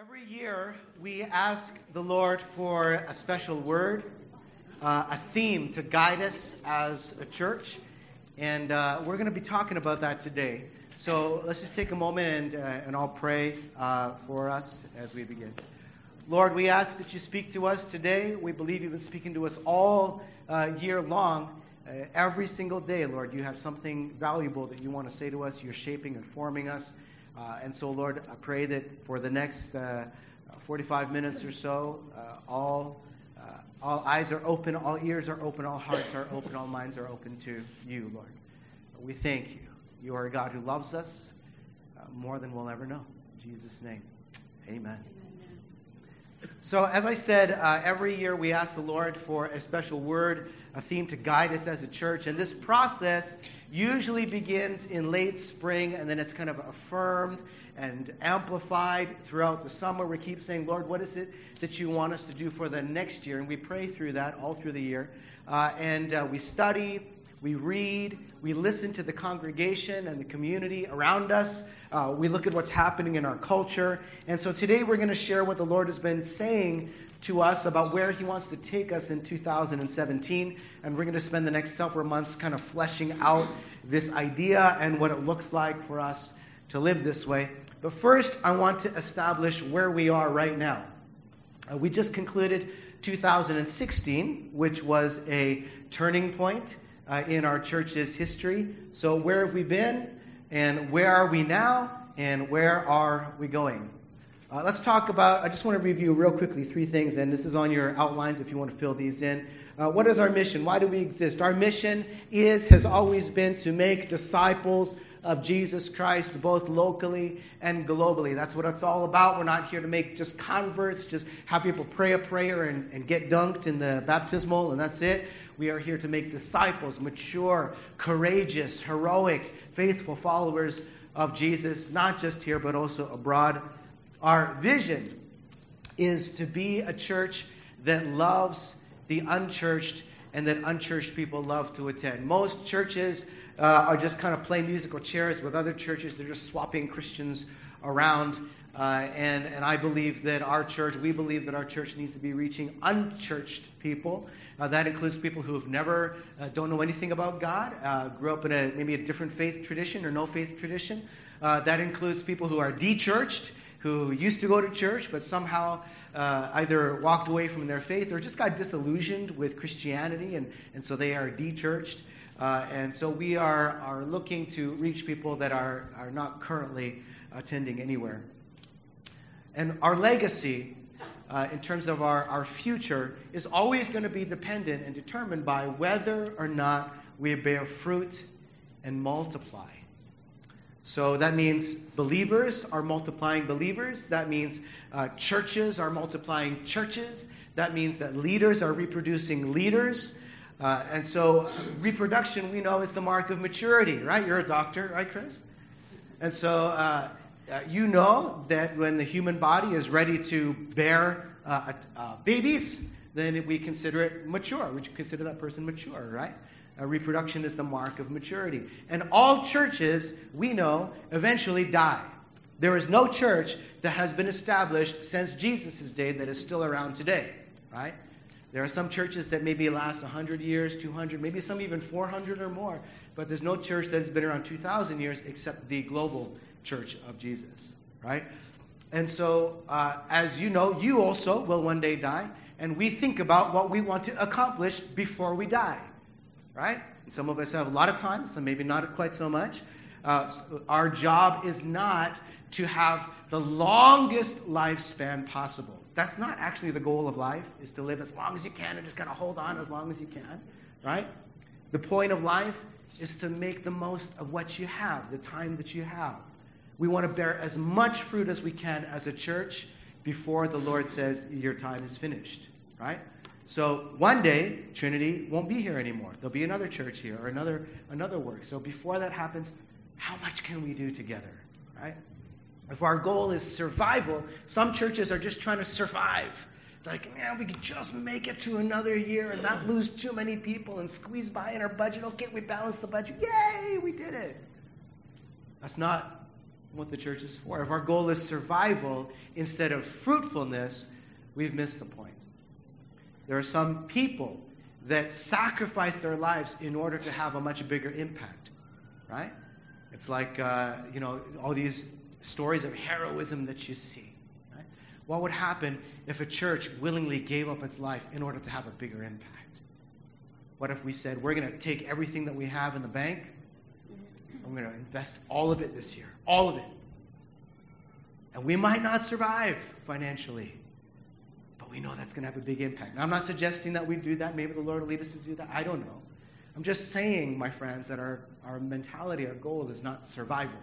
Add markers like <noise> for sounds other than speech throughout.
Every year, we ask the Lord for a special word, uh, a theme to guide us as a church, and uh, we're going to be talking about that today. So let's just take a moment and, uh, and I'll pray uh, for us as we begin. Lord, we ask that you speak to us today. We believe you've been speaking to us all uh, year long. Uh, every single day, Lord, you have something valuable that you want to say to us. You're shaping and forming us. Uh, and so, Lord, I pray that for the next uh, 45 minutes or so, uh, all, uh, all eyes are open, all ears are open, all hearts are open, all minds are open to you, Lord. We thank you. You are a God who loves us uh, more than we'll ever know. In Jesus' name, amen. So, as I said, every year we ask the Lord for a special word, a theme to guide us as a church. And this process usually begins in late spring, and then it's kind of affirmed and amplified throughout the summer. We keep saying, Lord, what is it that you want us to do for the next year? And we pray through that all through the year. Uh, and uh, we study, we read, we listen to the congregation and the community around us. Uh, we look at what's happening in our culture. And so today we're going to share what the Lord has been saying to us about where He wants to take us in 2017. And we're going to spend the next several months kind of fleshing out this idea and what it looks like for us to live this way. But first, I want to establish where we are right now. Uh, we just concluded 2016, which was a turning point uh, in our church's history. So, where have we been? And where are we now? And where are we going? Uh, let's talk about, I just want to review real quickly three things, and this is on your outlines if you want to fill these in. Uh, what is our mission? Why do we exist? Our mission is, has always been to make disciples of Jesus Christ, both locally and globally. That's what it's all about. We're not here to make just converts, just have people pray a prayer and, and get dunked in the baptismal, and that's it. We are here to make disciples, mature, courageous, heroic, faithful followers of Jesus, not just here, but also abroad. Our vision is to be a church that loves the unchurched and that unchurched people love to attend. Most churches uh, are just kind of playing musical chairs with other churches, they're just swapping Christians around. Uh, and, and I believe that our church, we believe that our church needs to be reaching unchurched people. Uh, that includes people who have never, uh, don't know anything about God, uh, grew up in a, maybe a different faith tradition or no faith tradition. Uh, that includes people who are de-churched, who used to go to church, but somehow uh, either walked away from their faith or just got disillusioned with Christianity, and, and so they are de-churched. And so we are, are looking to reach people that are, are not currently attending anywhere. And our legacy, uh, in terms of our, our future, is always going to be dependent and determined by whether or not we bear fruit and multiply. So that means believers are multiplying believers. That means uh, churches are multiplying churches. That means that leaders are reproducing leaders. Uh, and so reproduction, we know, is the mark of maturity, right? You're a doctor, right, Chris? And so uh, uh, you know that when the human body is ready to bear uh, uh, babies, then we consider it mature. We consider that person mature, right? Uh, reproduction is the mark of maturity. And all churches, we know, eventually die. There is no church that has been established since Jesus' day that is still around today, right? There are some churches that maybe last 100 years, 200, maybe some even 400 or more, but there's no church that has been around 2,000 years except the global church of Jesus, right? And so, uh, as you know, you also will one day die, and we think about what we want to accomplish before we die, right? And some of us have a lot of time, some maybe not quite so much. Uh, our job is not to have the longest lifespan possible. That's not actually the goal of life, is to live as long as you can and just kind of hold on as long as you can, right? The point of life is to make the most of what you have, the time that you have. We want to bear as much fruit as we can as a church before the Lord says, Your time is finished, right? So one day, Trinity won't be here anymore. There'll be another church here or another, another work. So before that happens, how much can we do together, right? If our goal is survival, some churches are just trying to survive. Like, man, we could just make it to another year and not lose too many people and squeeze by in our budget. Okay, we balanced the budget. Yay, we did it. That's not what the church is for. If our goal is survival instead of fruitfulness, we've missed the point. There are some people that sacrifice their lives in order to have a much bigger impact, right? It's like, uh, you know, all these stories of heroism that you see. Right? What would happen if a church willingly gave up its life in order to have a bigger impact? What if we said, we're going to take everything that we have in the bank I'm going to invest all of it this year, all of it. And we might not survive financially, but we know that's going to have a big impact. Now, I'm not suggesting that we do that. Maybe the Lord will lead us to do that. I don't know. I'm just saying, my friends, that our, our mentality, our goal is not survival,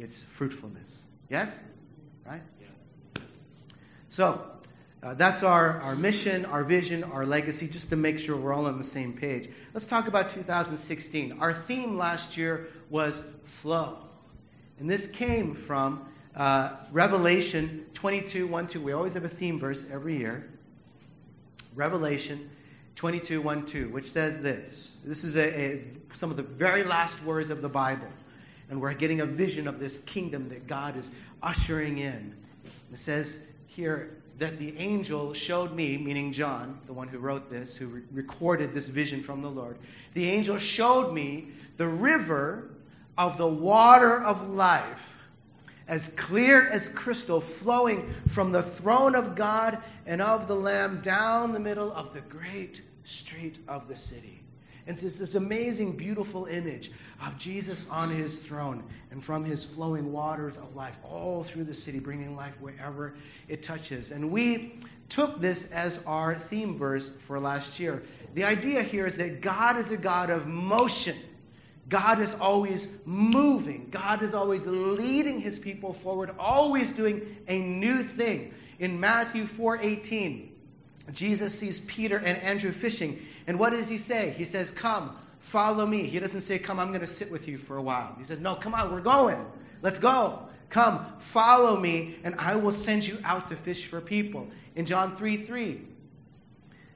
it's fruitfulness. Yes? Right? Yeah. So, uh, that's our, our mission, our vision, our legacy, just to make sure we're all on the same page. Let's talk about 2016. Our theme last year was flow. And this came from uh, Revelation 22 1 2. We always have a theme verse every year. Revelation 22 1 2, which says this. This is a, a, some of the very last words of the Bible. And we're getting a vision of this kingdom that God is ushering in. It says here, that the angel showed me, meaning John, the one who wrote this, who re- recorded this vision from the Lord, the angel showed me the river of the water of life, as clear as crystal, flowing from the throne of God and of the Lamb down the middle of the great street of the city. And it's this amazing, beautiful image of Jesus on his throne and from his flowing waters of life all through the city, bringing life wherever it touches. And we took this as our theme verse for last year. The idea here is that God is a God of motion. God is always moving. God is always leading his people forward, always doing a new thing. In Matthew 4:18, Jesus sees Peter and Andrew fishing and what does he say? He says, Come, follow me. He doesn't say, Come, I'm going to sit with you for a while. He says, No, come on, we're going. Let's go. Come, follow me, and I will send you out to fish for people. In John 3 3,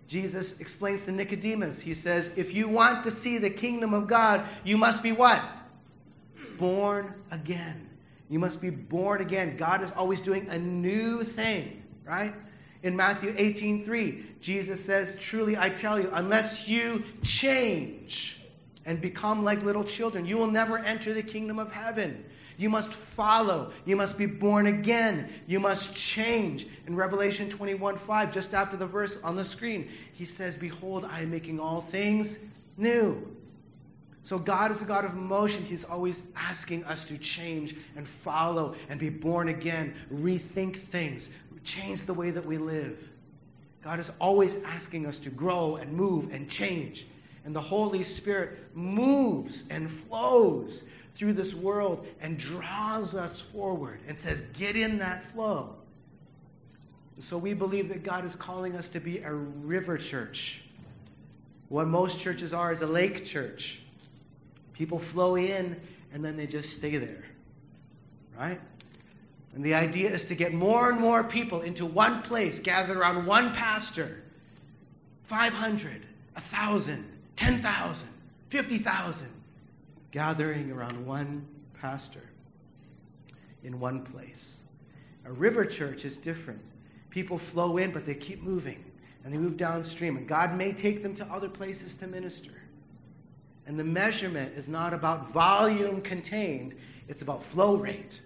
Jesus explains to Nicodemus, He says, If you want to see the kingdom of God, you must be what? Born again. You must be born again. God is always doing a new thing, right? In Matthew 18 3, Jesus says, Truly I tell you, unless you change and become like little children, you will never enter the kingdom of heaven. You must follow. You must be born again. You must change. In Revelation 21 5, just after the verse on the screen, he says, Behold, I am making all things new. So God is a God of motion. He's always asking us to change and follow and be born again, rethink things, change the way that we live. God is always asking us to grow and move and change. And the Holy Spirit moves and flows through this world and draws us forward and says, Get in that flow. so we believe that God is calling us to be a river church. What most churches are is a lake church. People flow in and then they just stay there. Right? And the idea is to get more and more people into one place, gathered around one pastor 500, 1,000, 10,000, 50,000, gathering around one pastor in one place. A river church is different. People flow in, but they keep moving and they move downstream. And God may take them to other places to minister. And the measurement is not about volume contained, it's about flow rate,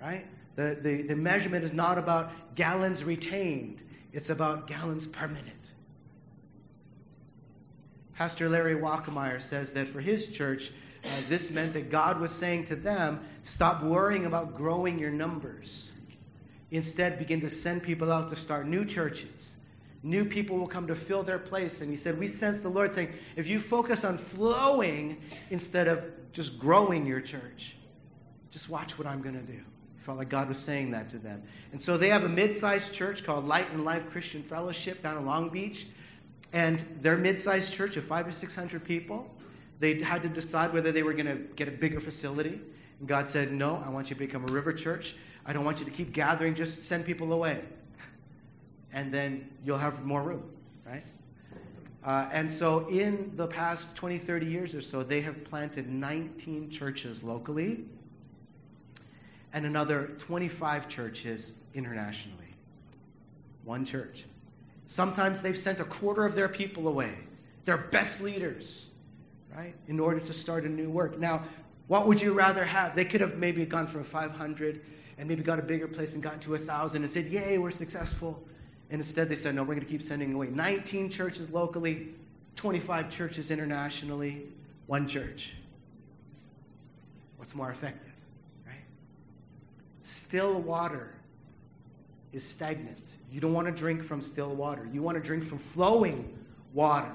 right? The, the, the measurement is not about gallons retained, it's about gallons per minute. Pastor Larry Walkemeyer says that for his church, uh, this meant that God was saying to them, stop worrying about growing your numbers. Instead, begin to send people out to start new churches. New people will come to fill their place. And he said, We sense the Lord saying, if you focus on flowing instead of just growing your church, just watch what I'm going to do felt like God was saying that to them. And so they have a mid sized church called Light and Life Christian Fellowship down in Long Beach. And their mid sized church of five or 600 people, they had to decide whether they were going to get a bigger facility. And God said, No, I want you to become a river church. I don't want you to keep gathering, just send people away. And then you'll have more room, right? Uh, and so, in the past 20, 30 years or so, they have planted 19 churches locally and another 25 churches internationally. One church. Sometimes they've sent a quarter of their people away, their best leaders, right, in order to start a new work. Now, what would you rather have? They could have maybe gone from 500 and maybe got a bigger place and gotten to 1,000 and said, Yay, we're successful. And instead they said, No, we're going to keep sending away 19 churches locally, 25 churches internationally, one church. What's more effective? Still water is stagnant. You don't want to drink from still water. You want to drink from flowing water.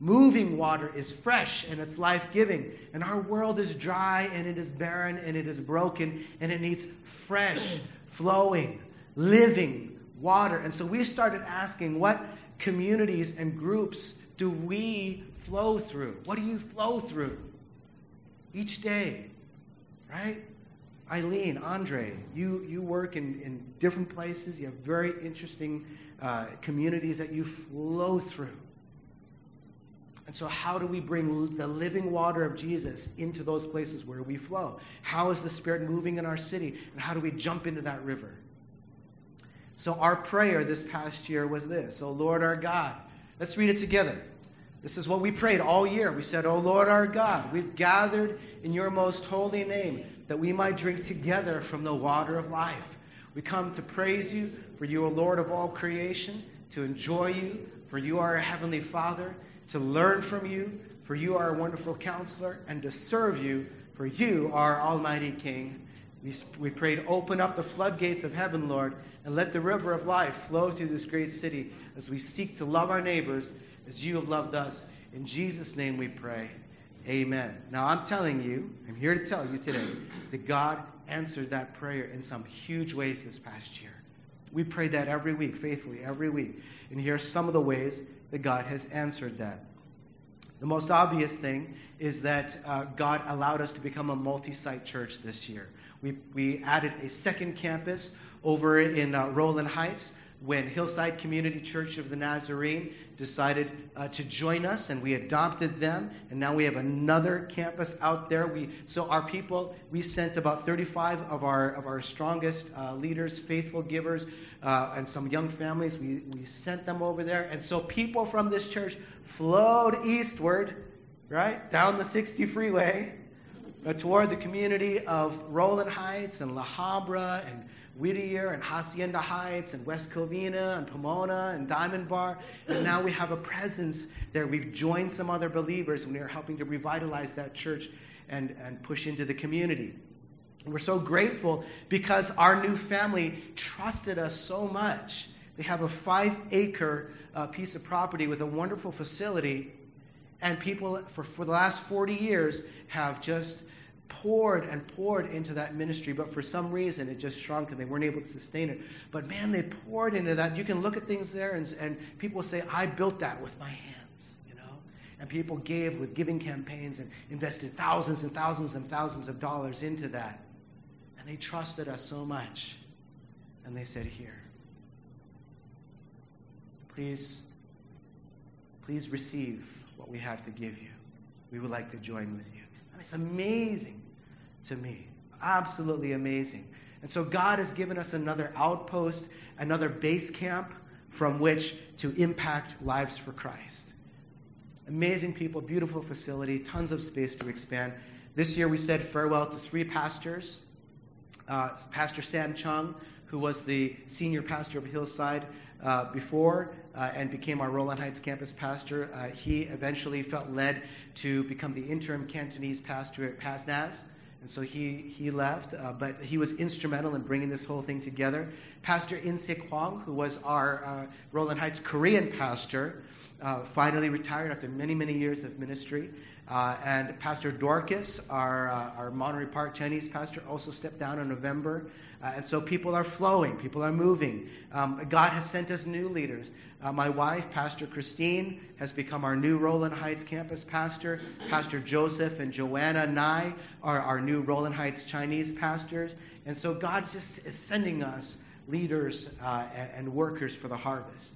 Moving water is fresh and it's life giving. And our world is dry and it is barren and it is broken and it needs fresh, flowing, living water. And so we started asking what communities and groups do we flow through? What do you flow through each day? Right? Eileen, Andre, you, you work in, in different places. You have very interesting uh, communities that you flow through. And so, how do we bring the living water of Jesus into those places where we flow? How is the Spirit moving in our city? And how do we jump into that river? So, our prayer this past year was this Oh Lord our God. Let's read it together. This is what we prayed all year. We said, Oh Lord our God, we've gathered in your most holy name that we might drink together from the water of life. We come to praise you, for you are Lord of all creation, to enjoy you, for you are a heavenly Father, to learn from you, for you are a wonderful counselor, and to serve you, for you are Almighty King. We, we prayed, open up the floodgates of heaven, Lord, and let the river of life flow through this great city as we seek to love our neighbors as you have loved us. In Jesus' name we pray. Amen. Now, I'm telling you, I'm here to tell you today that God answered that prayer in some huge ways this past year. We prayed that every week, faithfully, every week. And here are some of the ways that God has answered that. The most obvious thing is that uh, God allowed us to become a multi site church this year. We, we added a second campus over in uh, Rowland Heights when Hillside Community Church of the Nazarene decided uh, to join us and we adopted them. And now we have another campus out there. We so our people we sent about 35 of our of our strongest uh, leaders faithful givers uh, and some young families. We, we sent them over there. And so people from this church flowed eastward right down the 60 freeway uh, toward the community of Rowland Heights and La Habra and Whittier and Hacienda Heights and West Covina and Pomona and Diamond Bar. And now we have a presence there. We've joined some other believers and we are helping to revitalize that church and, and push into the community. We're so grateful because our new family trusted us so much. They have a five acre uh, piece of property with a wonderful facility. And people, for, for the last 40 years, have just poured and poured into that ministry, but for some reason it just shrunk and they weren't able to sustain it. But man, they poured into that. You can look at things there and, and people say, I built that with my hands, you know? And people gave with giving campaigns and invested thousands and thousands and thousands of dollars into that. And they trusted us so much. And they said, Here, please, please receive what we have to give you. We would like to join with you. It's amazing to me. Absolutely amazing. And so God has given us another outpost, another base camp from which to impact lives for Christ. Amazing people, beautiful facility, tons of space to expand. This year we said farewell to three pastors. Uh, pastor Sam Chung, who was the senior pastor of Hillside uh, before, uh, and became our Rowland Heights campus pastor. Uh, he eventually felt led to become the interim Cantonese pastor at PASNAS. And so he, he left, uh, but he was instrumental in bringing this whole thing together. Pastor In-Sik Hwang, who was our uh, Rowland Heights Korean pastor, uh, finally retired after many, many years of ministry. Uh, and Pastor Dorcas, our, uh, our Monterey Park Chinese pastor, also stepped down in November. Uh, and so people are flowing, people are moving. Um, God has sent us new leaders. Uh, my wife, Pastor Christine, has become our new Rowland Heights campus pastor. Pastor Joseph and Joanna Nye are our new Rowland Heights Chinese pastors. And so God just is sending us leaders uh, and, and workers for the harvest.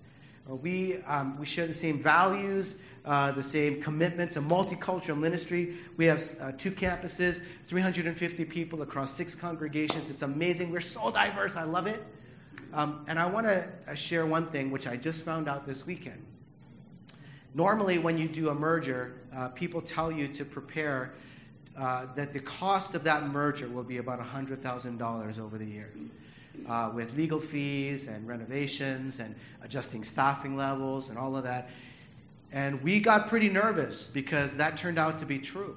Uh, we, um, we share the same values, uh, the same commitment to multicultural ministry. We have uh, two campuses, 350 people across six congregations. It's amazing. We're so diverse. I love it. Um, and I want to uh, share one thing which I just found out this weekend. Normally, when you do a merger, uh, people tell you to prepare uh, that the cost of that merger will be about $100,000 over the year. Uh, with legal fees and renovations and adjusting staffing levels and all of that. And we got pretty nervous because that turned out to be true.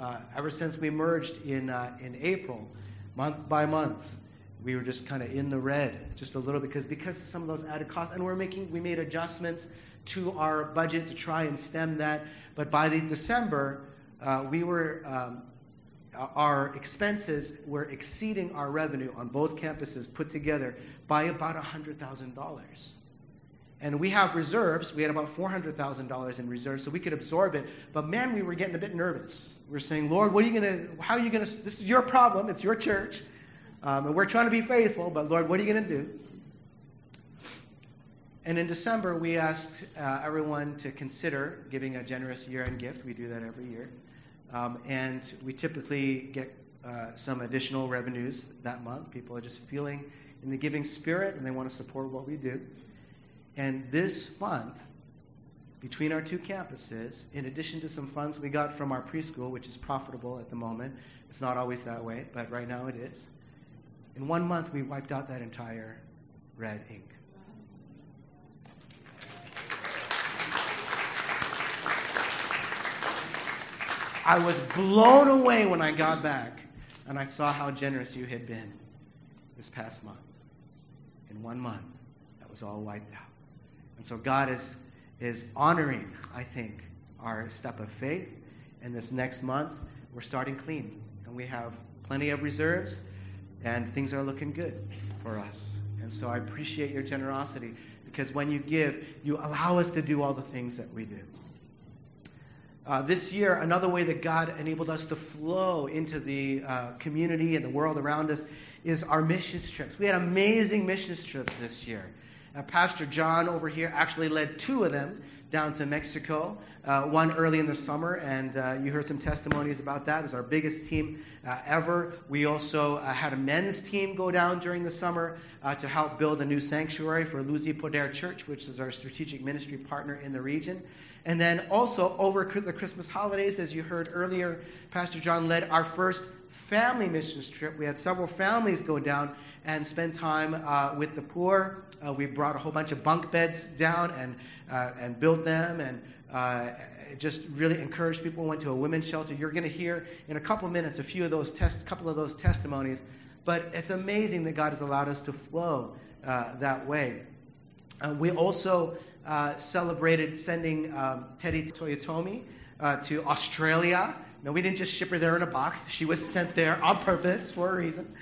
Uh, ever since we merged in, uh, in April, month by month, we were just kind of in the red just a little bit because because of some of those added costs. And we're making we made adjustments to our budget to try and stem that. But by the December, uh, we were um, our expenses were exceeding our revenue on both campuses put together by about $100,000. And we have reserves. We had about $400,000 in reserves, so we could absorb it. But man, we were getting a bit nervous. We are saying, Lord, what are you going to, how are you going to, this is your problem. It's your church. Um, and we're trying to be faithful, but Lord, what are you going to do? And in December, we asked uh, everyone to consider giving a generous year end gift. We do that every year. Um, and we typically get uh, some additional revenues that month. People are just feeling in the giving spirit and they want to support what we do. And this month, between our two campuses, in addition to some funds we got from our preschool, which is profitable at the moment, it's not always that way, but right now it is. In one month, we wiped out that entire red ink. I was blown away when I got back and I saw how generous you had been this past month. In one month, that was all wiped out. And so God is, is honoring, I think, our step of faith. And this next month, we're starting clean. And we have plenty of reserves, and things are looking good for us. And so I appreciate your generosity because when you give, you allow us to do all the things that we do. Uh, this year, another way that God enabled us to flow into the uh, community and the world around us is our mission trips. We had amazing mission trips this year. Uh, Pastor John over here actually led two of them down to Mexico, uh, one early in the summer, and uh, you heard some testimonies about that. It was our biggest team uh, ever. We also had a men's team go down during the summer to help build a new sanctuary for Luz y Poder Church, which is our strategic ministry partner in the region. And then also over the Christmas holidays, as you heard earlier, Pastor John led our first family missions trip. We had several families go down and spend time uh, with the poor. Uh, we brought a whole bunch of bunk beds down and, uh, and built them and uh, just really encouraged people. Went to a women's shelter. You're going to hear in a couple of minutes a few of those test, couple of those testimonies. But it's amazing that God has allowed us to flow uh, that way. Uh, we also celebrated sending um, Teddy Toyotomi to Australia. No, we didn't just ship her there in a box. She was sent there on purpose for a reason.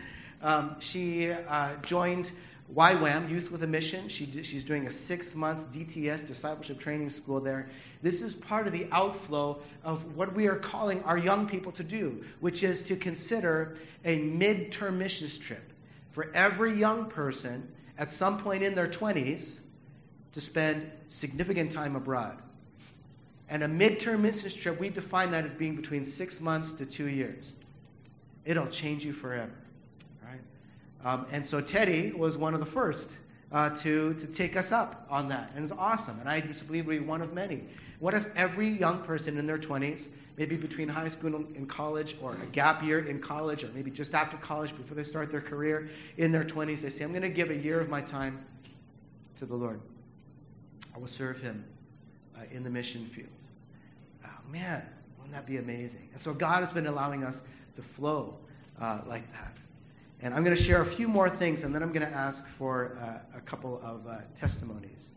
Um, she uh, joined YWAM, Youth with a Mission. She, she's doing a six month DTS, discipleship training school there. This is part of the outflow of what we are calling our young people to do, which is to consider a midterm missions trip for every young person at some point in their 20s to spend significant time abroad. And a midterm trip, we define that as being between six months to two years. It'll change you forever. Right? Um, and so Teddy was one of the first uh, to, to take us up on that. And it's awesome. And I just believe we're one of many. What if every young person in their 20s, maybe between high school and college, or a gap year in college, or maybe just after college before they start their career, in their 20s, they say, I'm going to give a year of my time to the Lord. I will serve him uh, in the mission field. Man, wouldn't that be amazing? And so God has been allowing us to flow uh, like that. And I'm going to share a few more things, and then I'm going to ask for uh, a couple of uh, testimonies.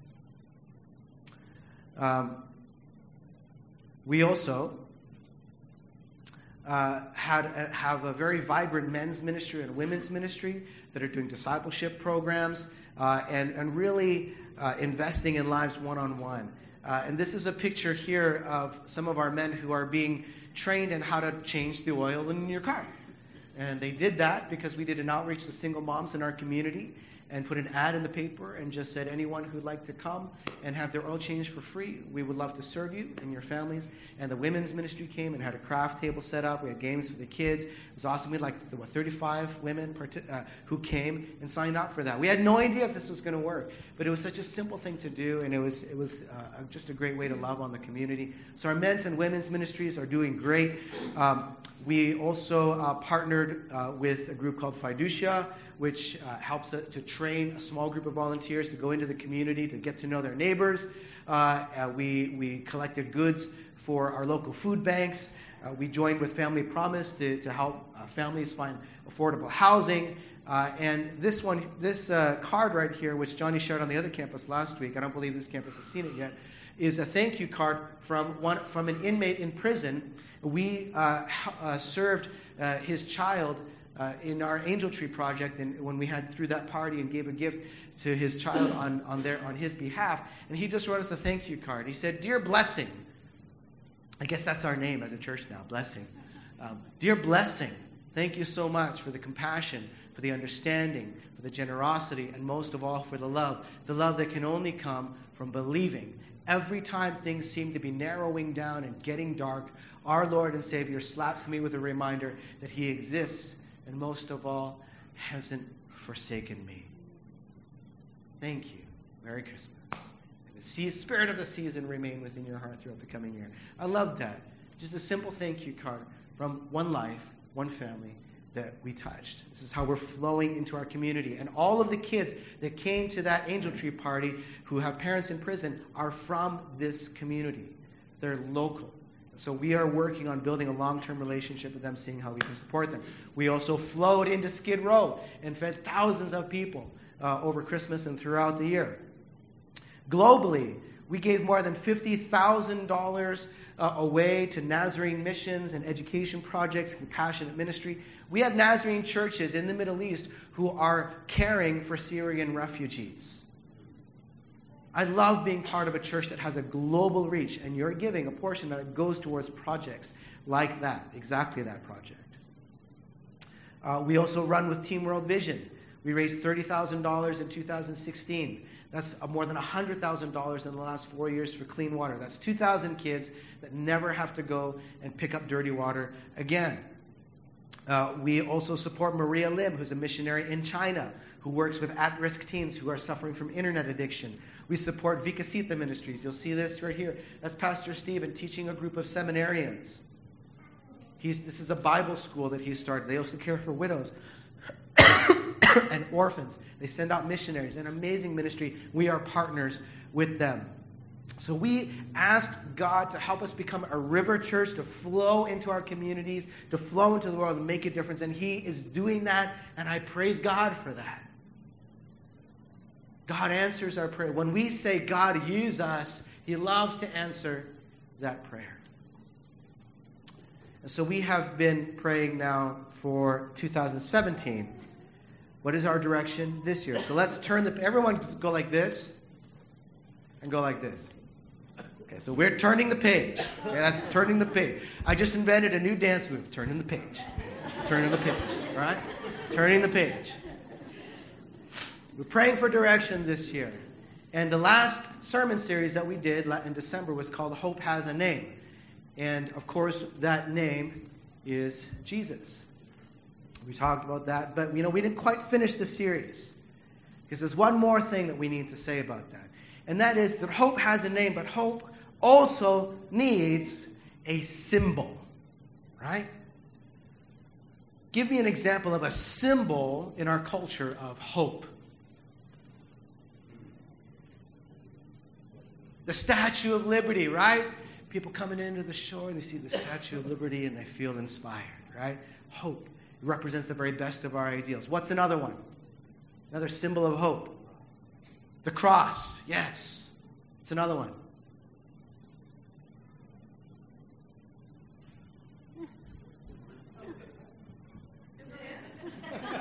Um, we also uh, had, uh, have a very vibrant men's ministry and women's ministry that are doing discipleship programs and, and really uh, investing in lives one on one. Uh, and this is a picture here of some of our men who are being trained in how to change the oil in your car. And they did that because we did an outreach to single moms in our community and put an ad in the paper and just said anyone who'd like to come and have their oil changed for free, we would love to serve you and your families. And the women's ministry came and had a craft table set up. We had games for the kids. It was awesome. We had like what, 35 women uh, who came and signed up for that. We had no idea if this was going to work, but it was such a simple thing to do, and it was it was uh, just a great way to love on the community. So our men's and women's ministries are doing great. Um, we also uh, partnered uh, with a group called Fiducia, which uh, helps to train a small group of volunteers to go into the community to get to know their neighbors. Uh, uh, we, we collected goods for our local food banks. Uh, we joined with Family Promise to, to help families find affordable housing. and this one, this card right here, which Johnny shared on the other campus last week, I don't believe this campus has seen it yet, is a thank you card from, one, from an inmate in prison. We uh, uh, served uh, his child uh, in our Angel Tree project, and when we had through that party and gave a gift to his child on, on, their, on his behalf, and he just wrote us a thank you card. He said, Dear Blessing, I guess that's our name as a church now, Blessing. Um, Dear Blessing, thank you so much for the compassion, for the understanding, for the generosity, and most of all for the love. The love that can only come from believing. Every time things seem to be narrowing down and getting dark, our Lord and Savior slaps me with a reminder that He exists and most of all, hasn't forsaken me. Thank you. Merry Christmas. the spirit of the season remain within your heart throughout the coming year. I love that. Just a simple thank you card from one life, one family that we touched. This is how we're flowing into our community. And all of the kids that came to that angel tree party who have parents in prison are from this community. They're local. So we are working on building a long-term relationship with them, seeing how we can support them. We also flowed into Skid Row and fed thousands of people uh, over Christmas and throughout the year. Globally, we gave more than $50,000 uh, away to Nazarene missions and education projects, compassionate ministry. We have Nazarene churches in the Middle East who are caring for Syrian refugees. I love being part of a church that has a global reach, and you're giving a portion that goes towards projects like that, exactly that project. Uh, we also run with Team World Vision. We raised $30,000 in 2016. That's more than $100,000 in the last four years for clean water. That's 2,000 kids that never have to go and pick up dirty water again. Uh, we also support Maria Lim, who's a missionary in China, who works with at risk teens who are suffering from internet addiction. We support Vikasita Ministries. You'll see this right here. That's Pastor Stephen teaching a group of seminarians. He's, this is a Bible school that he started. They also care for widows <coughs> and orphans. They send out missionaries. An amazing ministry. We are partners with them. So we asked God to help us become a river church, to flow into our communities, to flow into the world and make a difference. And He is doing that, and I praise God for that. God answers our prayer. When we say, God, use us, He loves to answer that prayer. And so we have been praying now for 2017. What is our direction this year? So let's turn the. Everyone go like this and go like this. Okay, so we're turning the page. Okay, that's turning the page. I just invented a new dance move turning the page. Turning the page, right? Turning the page. We're praying for direction this year. And the last sermon series that we did in December was called Hope Has a Name. And of course, that name is Jesus. We talked about that, but you know, we didn't quite finish the series. Because there's one more thing that we need to say about that. And that is that hope has a name, but hope also needs a symbol. Right? Give me an example of a symbol in our culture of hope. The Statue of Liberty, right? People coming into the shore and they see the Statue of Liberty and they feel inspired, right? Hope represents the very best of our ideals. What's another one? Another symbol of hope. The cross, yes. It's another one.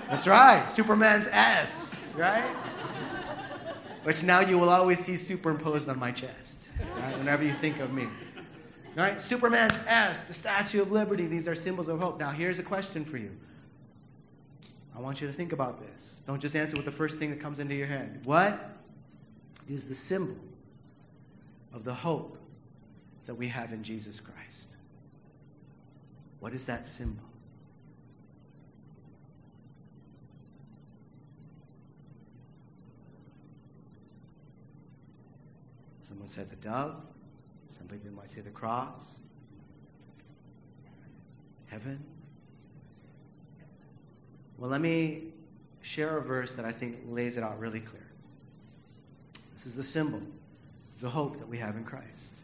That's right, Superman's S, right? Which now you will always see superimposed on my chest, right? whenever you think of me. Right? Superman's S, the Statue of Liberty, these are symbols of hope. Now, here's a question for you I want you to think about this. Don't just answer with the first thing that comes into your head. What is the symbol of the hope that we have in Jesus Christ? What is that symbol? Someone said the dove. Some people might say the cross. Heaven. Well, let me share a verse that I think lays it out really clear. This is the symbol, the hope that we have in Christ.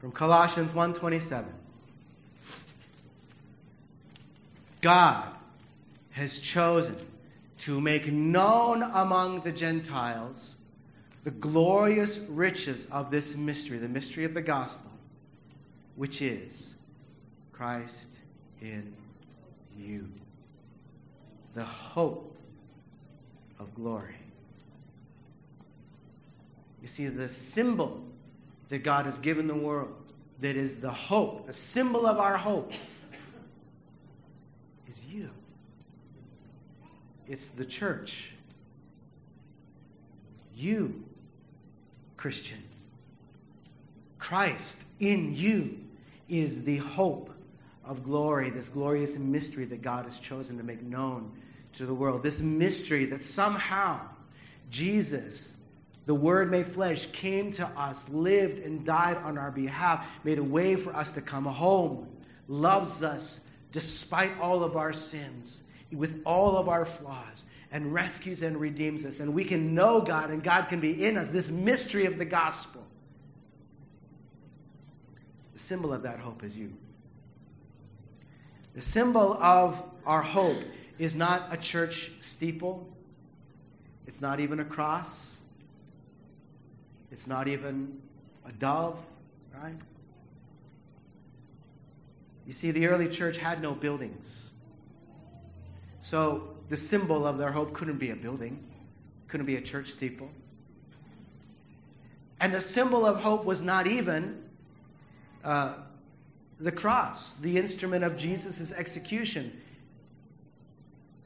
From Colossians 1:27. God has chosen to make known among the Gentiles the glorious riches of this mystery, the mystery of the gospel, which is Christ in you, the hope of glory. You see, the symbol that God has given the world, that is the hope, the symbol of our hope, is you. It's the church. You Christian. Christ in you is the hope of glory, this glorious mystery that God has chosen to make known to the world. This mystery that somehow Jesus, the Word made flesh, came to us, lived and died on our behalf, made a way for us to come home, loves us despite all of our sins, with all of our flaws, and rescues and redeems us. And we can know God and God can be in us. This mystery of the gospel. The symbol of that hope is you. The symbol of our hope is not a church steeple. It's not even a cross. It's not even a dove, right? You see, the early church had no buildings. So the symbol of their hope couldn't be a building, couldn't be a church steeple. And the symbol of hope was not even uh, the cross, the instrument of Jesus' execution.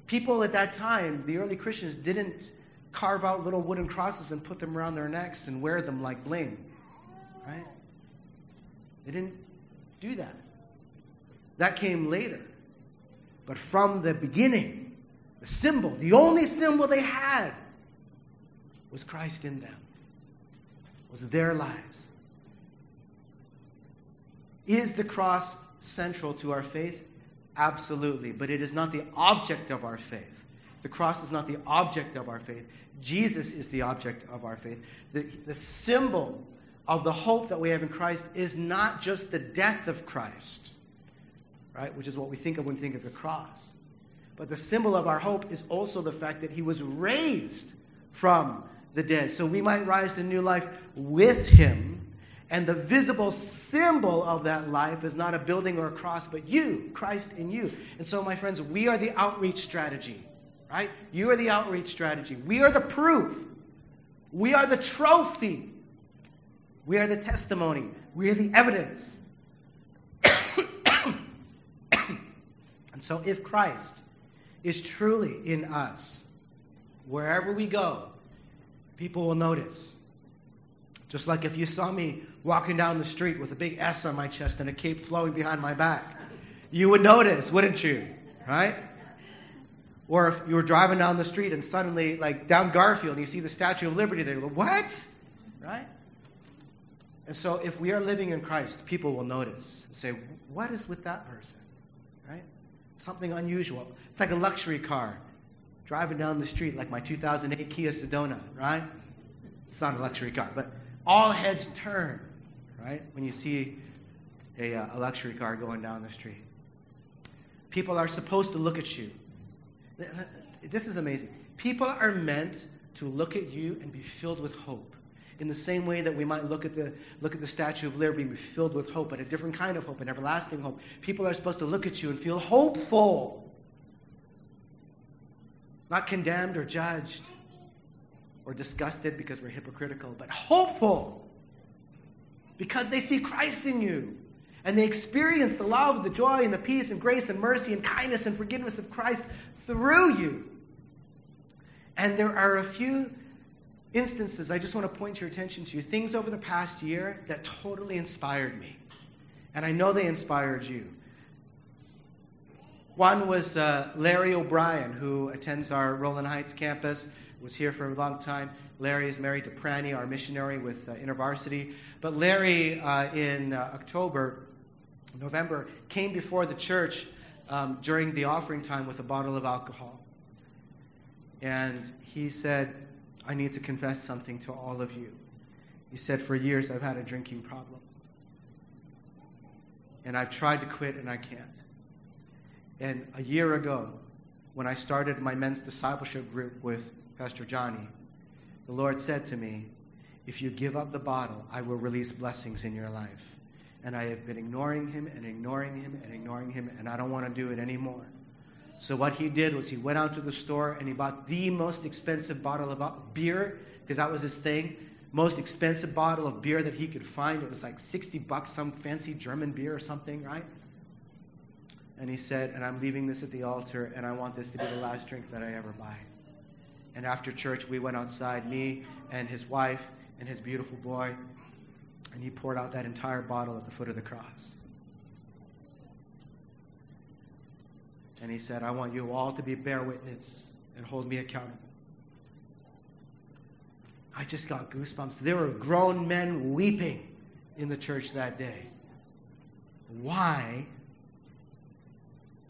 People at that time, the early Christians, didn't carve out little wooden crosses and put them around their necks and wear them like bling. Right? They didn't do that. That came later. But from the beginning, the symbol, the only symbol they had, was Christ in them, was their lives. Is the cross central to our faith? Absolutely. But it is not the object of our faith. The cross is not the object of our faith. Jesus is the object of our faith. The, the symbol of the hope that we have in Christ is not just the death of Christ, right? Which is what we think of when we think of the cross. But the symbol of our hope is also the fact that he was raised from the dead. So we might rise to new life with him. And the visible symbol of that life is not a building or a cross, but you, Christ in you. And so, my friends, we are the outreach strategy, right? You are the outreach strategy. We are the proof. We are the trophy. We are the testimony. We are the evidence. <coughs> and so, if Christ is truly in us. Wherever we go, people will notice. Just like if you saw me walking down the street with a big S on my chest and a cape flowing behind my back, you would notice, wouldn't you? Right? Or if you were driving down the street and suddenly, like down Garfield, and you see the Statue of Liberty there, you go, what? Right? And so if we are living in Christ, people will notice and say, what is with that person? Something unusual. It's like a luxury car driving down the street, like my 2008 Kia Sedona, right? It's not a luxury car, but all heads turn, right, when you see a, uh, a luxury car going down the street. People are supposed to look at you. This is amazing. People are meant to look at you and be filled with hope in the same way that we might look at the, look at the Statue of Liberty and be filled with hope, but a different kind of hope, an everlasting hope. People are supposed to look at you and feel hopeful, not condemned or judged or disgusted because we're hypocritical, but hopeful because they see Christ in you. And they experience the love, the joy, and the peace, and grace, and mercy, and kindness, and forgiveness of Christ through you. And there are a few instances I just want to point your attention to, things over the past year that totally inspired me. And I know they inspired you. One was uh, Larry O'Brien, who attends our Rowland Heights campus, was here for a long time. Larry is married to Pranny, our missionary with uh, InterVarsity. But Larry, uh, in uh, October, November, came before the church um, during the offering time with a bottle of alcohol. And he said, I need to confess something to all of you. He said, For years I've had a drinking problem. And I've tried to quit and I can't. And a year ago, when I started my men's discipleship group with Pastor Johnny, the Lord said to me, If you give up the bottle, I will release blessings in your life. And I have been ignoring him and ignoring him and ignoring him, and I don't want to do it anymore. So, what he did was he went out to the store and he bought the most expensive bottle of uh, beer, because that was his thing. Most expensive bottle of beer that he could find. It was like 60 bucks, some fancy German beer or something, right? And he said, And I'm leaving this at the altar, and I want this to be the last drink that I ever buy. And after church, we went outside, me and his wife and his beautiful boy, and he poured out that entire bottle at the foot of the cross. And he said, I want you all to be bear witness and hold me accountable. I just got goosebumps. There were grown men weeping in the church that day. Why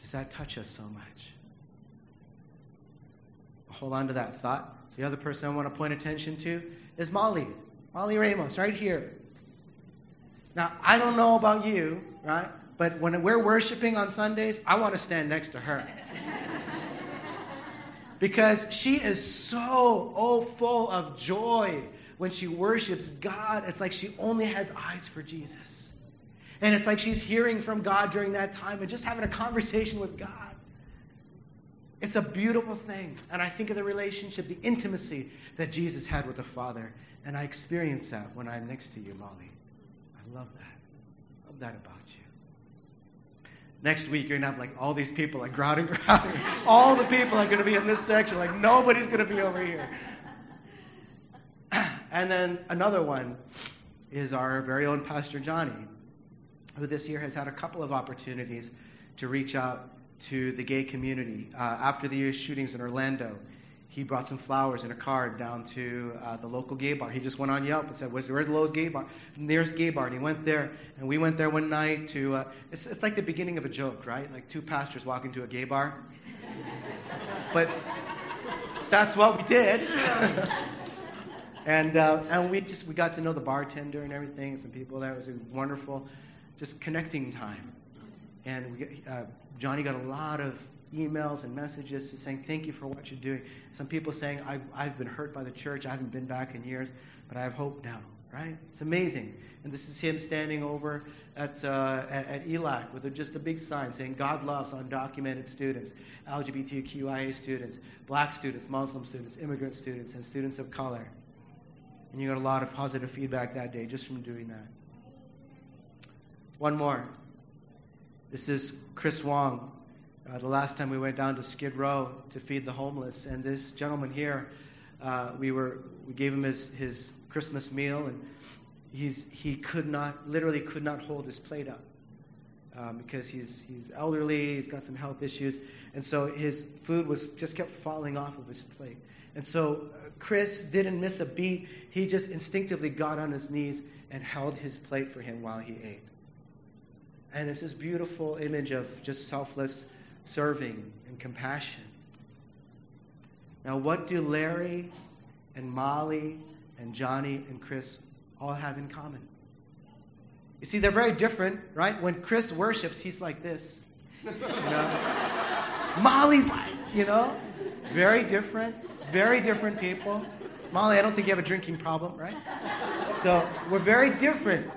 does that touch us so much? Hold on to that thought. The other person I want to point attention to is Molly. Molly Ramos, right here. Now, I don't know about you, right? But when we're worshiping on Sundays, I want to stand next to her. because she is so, oh, full of joy when she worships God. It's like she only has eyes for Jesus. And it's like she's hearing from God during that time and just having a conversation with God. It's a beautiful thing. And I think of the relationship, the intimacy that Jesus had with the Father. And I experience that when I'm next to you, Molly. I love that. I love that about you. Next week, you're to have like all these people like crowding, <laughs> crowding. all the people are to be in this section. Like nobody's to be over here. <clears throat> and then another one is our very own Pastor Johnny, who this year has had a couple of opportunities to reach out to the gay community. Uh, after the year's shootings in Orlando, he brought some flowers and a card down to uh, the local gay bar. He just went on Yelp and said, Where's, where's the lowest gay bar? Nearest gay bar. And he went there, and we went there one night to, uh, it's, it's like the beginning of a joke, right? Like two pastors walking to a gay bar. <laughs> but that's what we did. <laughs> and, uh, and we just, we got to know the bartender and everything, and some people there. It was a wonderful, just connecting time. And we, uh, Johnny got a lot of emails and messages saying, Thank you for what you're doing. Some people saying, I've, I've been hurt by the church. I haven't been back in years, but I have hope now, right? It's amazing. And this is him standing over at, uh, at, at ELAC with a, just a big sign saying, God loves undocumented students, LGBTQIA students, black students, Muslim students, immigrant students, and students of color. And you got a lot of positive feedback that day just from doing that. One more. This is Chris Wong. Uh, the last time we went down to Skid Row to feed the homeless, and this gentleman here, uh, we were we gave him his, his Christmas meal, and he's he could not literally could not hold his plate up um, because he's he's elderly, he's got some health issues, and so his food was just kept falling off of his plate. And so uh, Chris didn't miss a beat. He just instinctively got on his knees and held his plate for him while he ate. And it's this beautiful image of just selfless serving and compassion. Now, what do Larry and Molly and Johnny and Chris all have in common? You see, they're very different, right? When Chris worships, he's like this. You know? <laughs> Molly's like, you know, very different, very different people. Molly, I don't think you have a drinking problem, right? So we're very different.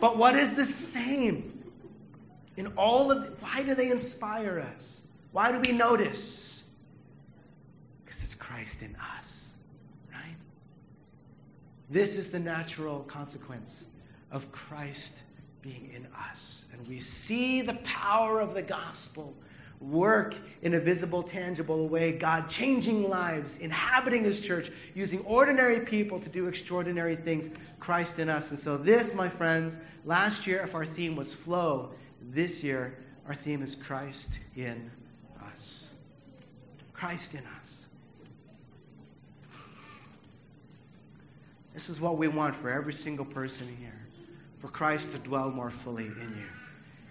But what is the same? In all of, why do they inspire us? Why do we notice? Because it's Christ in us, right? This is the natural consequence of Christ being in us. And we see the power of the gospel work in a visible, tangible way. God changing lives, inhabiting his church, using ordinary people to do extraordinary things. Christ in us. And so, this, my friends, last year, if our theme was flow, this year, our theme is Christ in us. Christ in us. This is what we want for every single person here for Christ to dwell more fully in you.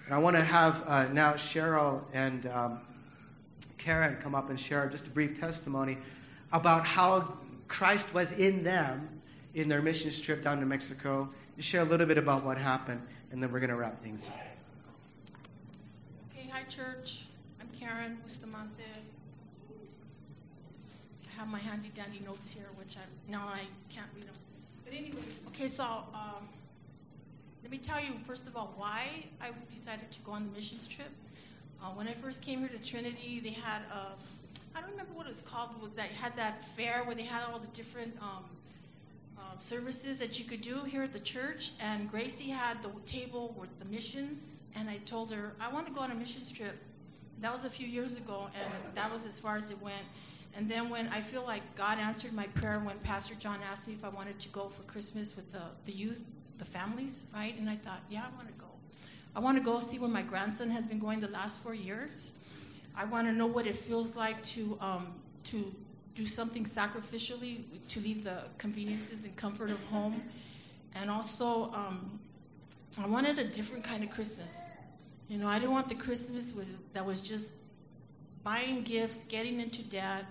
And I want to have uh, now Cheryl and um, Karen come up and share just a brief testimony about how Christ was in them in their mission trip down to Mexico. Just share a little bit about what happened, and then we're going to wrap things up. Okay, hi, church. I'm Karen Bustamante. I have my handy dandy notes here, which I now I can't read them. But anyways, okay, so um, let me tell you first of all why I decided to go on the missions trip. Uh, when I first came here to Trinity, they had a I don't remember what it was called. That had that fair where they had all the different um, uh, services that you could do here at the church. And Gracie had the table with the missions, and I told her I want to go on a missions trip. That was a few years ago, and that was as far as it went. And then when I feel like God answered my prayer when Pastor John asked me if I wanted to go for Christmas with the, the youth, the families, right? And I thought, yeah, I want to go. I want to go see where my grandson has been going the last four years. I want to know what it feels like to um, to do something sacrificially, to leave the conveniences and comfort of home, and also um, I wanted a different kind of Christmas. You know, I didn't want the Christmas was that was just buying gifts, getting into debt,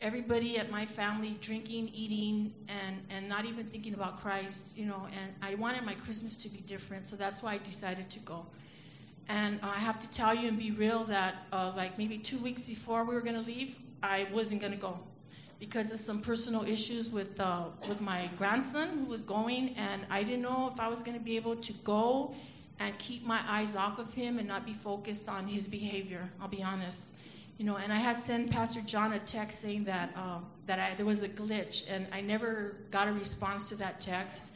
everybody at my family drinking, eating, and, and not even thinking about Christ, you know, and I wanted my Christmas to be different, so that's why I decided to go. And I have to tell you and be real that, uh, like maybe two weeks before we were going to leave, I wasn't going to go because of some personal issues with uh, with my grandson who was going, and I didn't know if I was going to be able to go and keep my eyes off of him and not be focused on his behavior. I'll be honest you know, and I had sent Pastor John a text saying that um, that I, there was a glitch, and I never got a response to that text.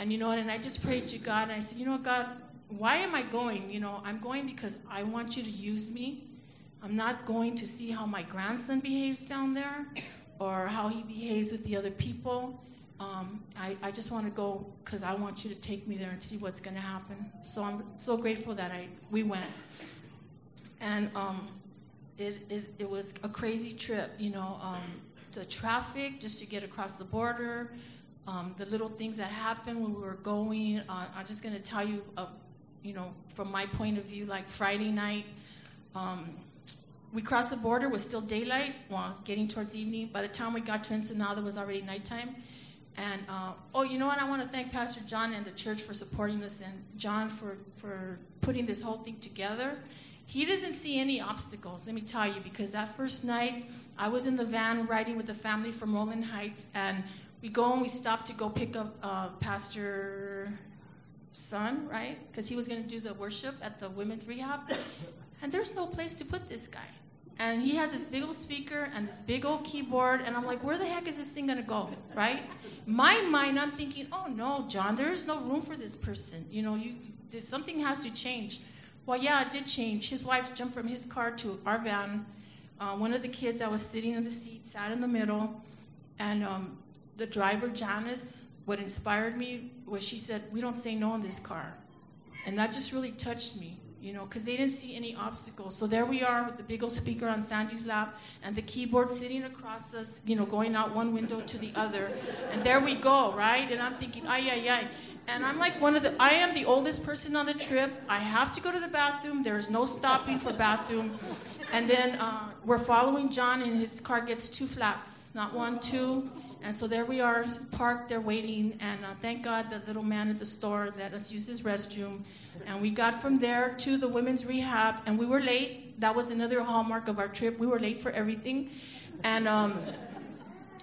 And you know, and I just prayed to God, and I said, you know, God, why am I going? You know, I'm going because I want you to use me. I'm not going to see how my grandson behaves down there, or how he behaves with the other people. Um, I, I just want to go because I want you to take me there and see what's going to happen. So I'm so grateful that I we went. And um, it, it, it was a crazy trip, you know, um, the traffic just to get across the border, um, the little things that happened when we were going. Uh, I'm just going to tell you, uh, you know, from my point of view, like Friday night, um, we crossed the border, was still daylight, well, getting towards evening. By the time we got to Ensenada, it was already nighttime. And uh, oh, you know what? I want to thank Pastor John and the church for supporting us, and John for for putting this whole thing together. He doesn't see any obstacles, let me tell you, because that first night I was in the van riding with the family from Rowland Heights, and we go and we stop to go pick up uh, Pastor Son, right? Because he was going to do the worship at the women's rehab. And there's no place to put this guy. And he has this big old speaker and this big old keyboard, and I'm like, where the heck is this thing gonna go, right? My mind, I'm thinking, oh no, John, there is no room for this person. You know, you something has to change. Well, yeah, it did change. His wife jumped from his car to our van. Uh, one of the kids, I was sitting in the seat, sat in the middle, and um, the driver, Janice, what inspired me was she said, We don't say no in this car. And that just really touched me, you know, because they didn't see any obstacles. So there we are with the big old speaker on Sandy's lap and the keyboard sitting across us, you know, going out one window to the other. And there we go, right? And I'm thinking, ay, ay, ay. And I'm like one of the, I am the oldest person on the trip. I have to go to the bathroom. There is no stopping for bathroom. And then uh, we're following John, and his car gets two flats, not one, two. And so there we are, parked there waiting. And uh, thank God the little man at the store let us use his restroom. And we got from there to the women's rehab, and we were late. That was another hallmark of our trip. We were late for everything. And um,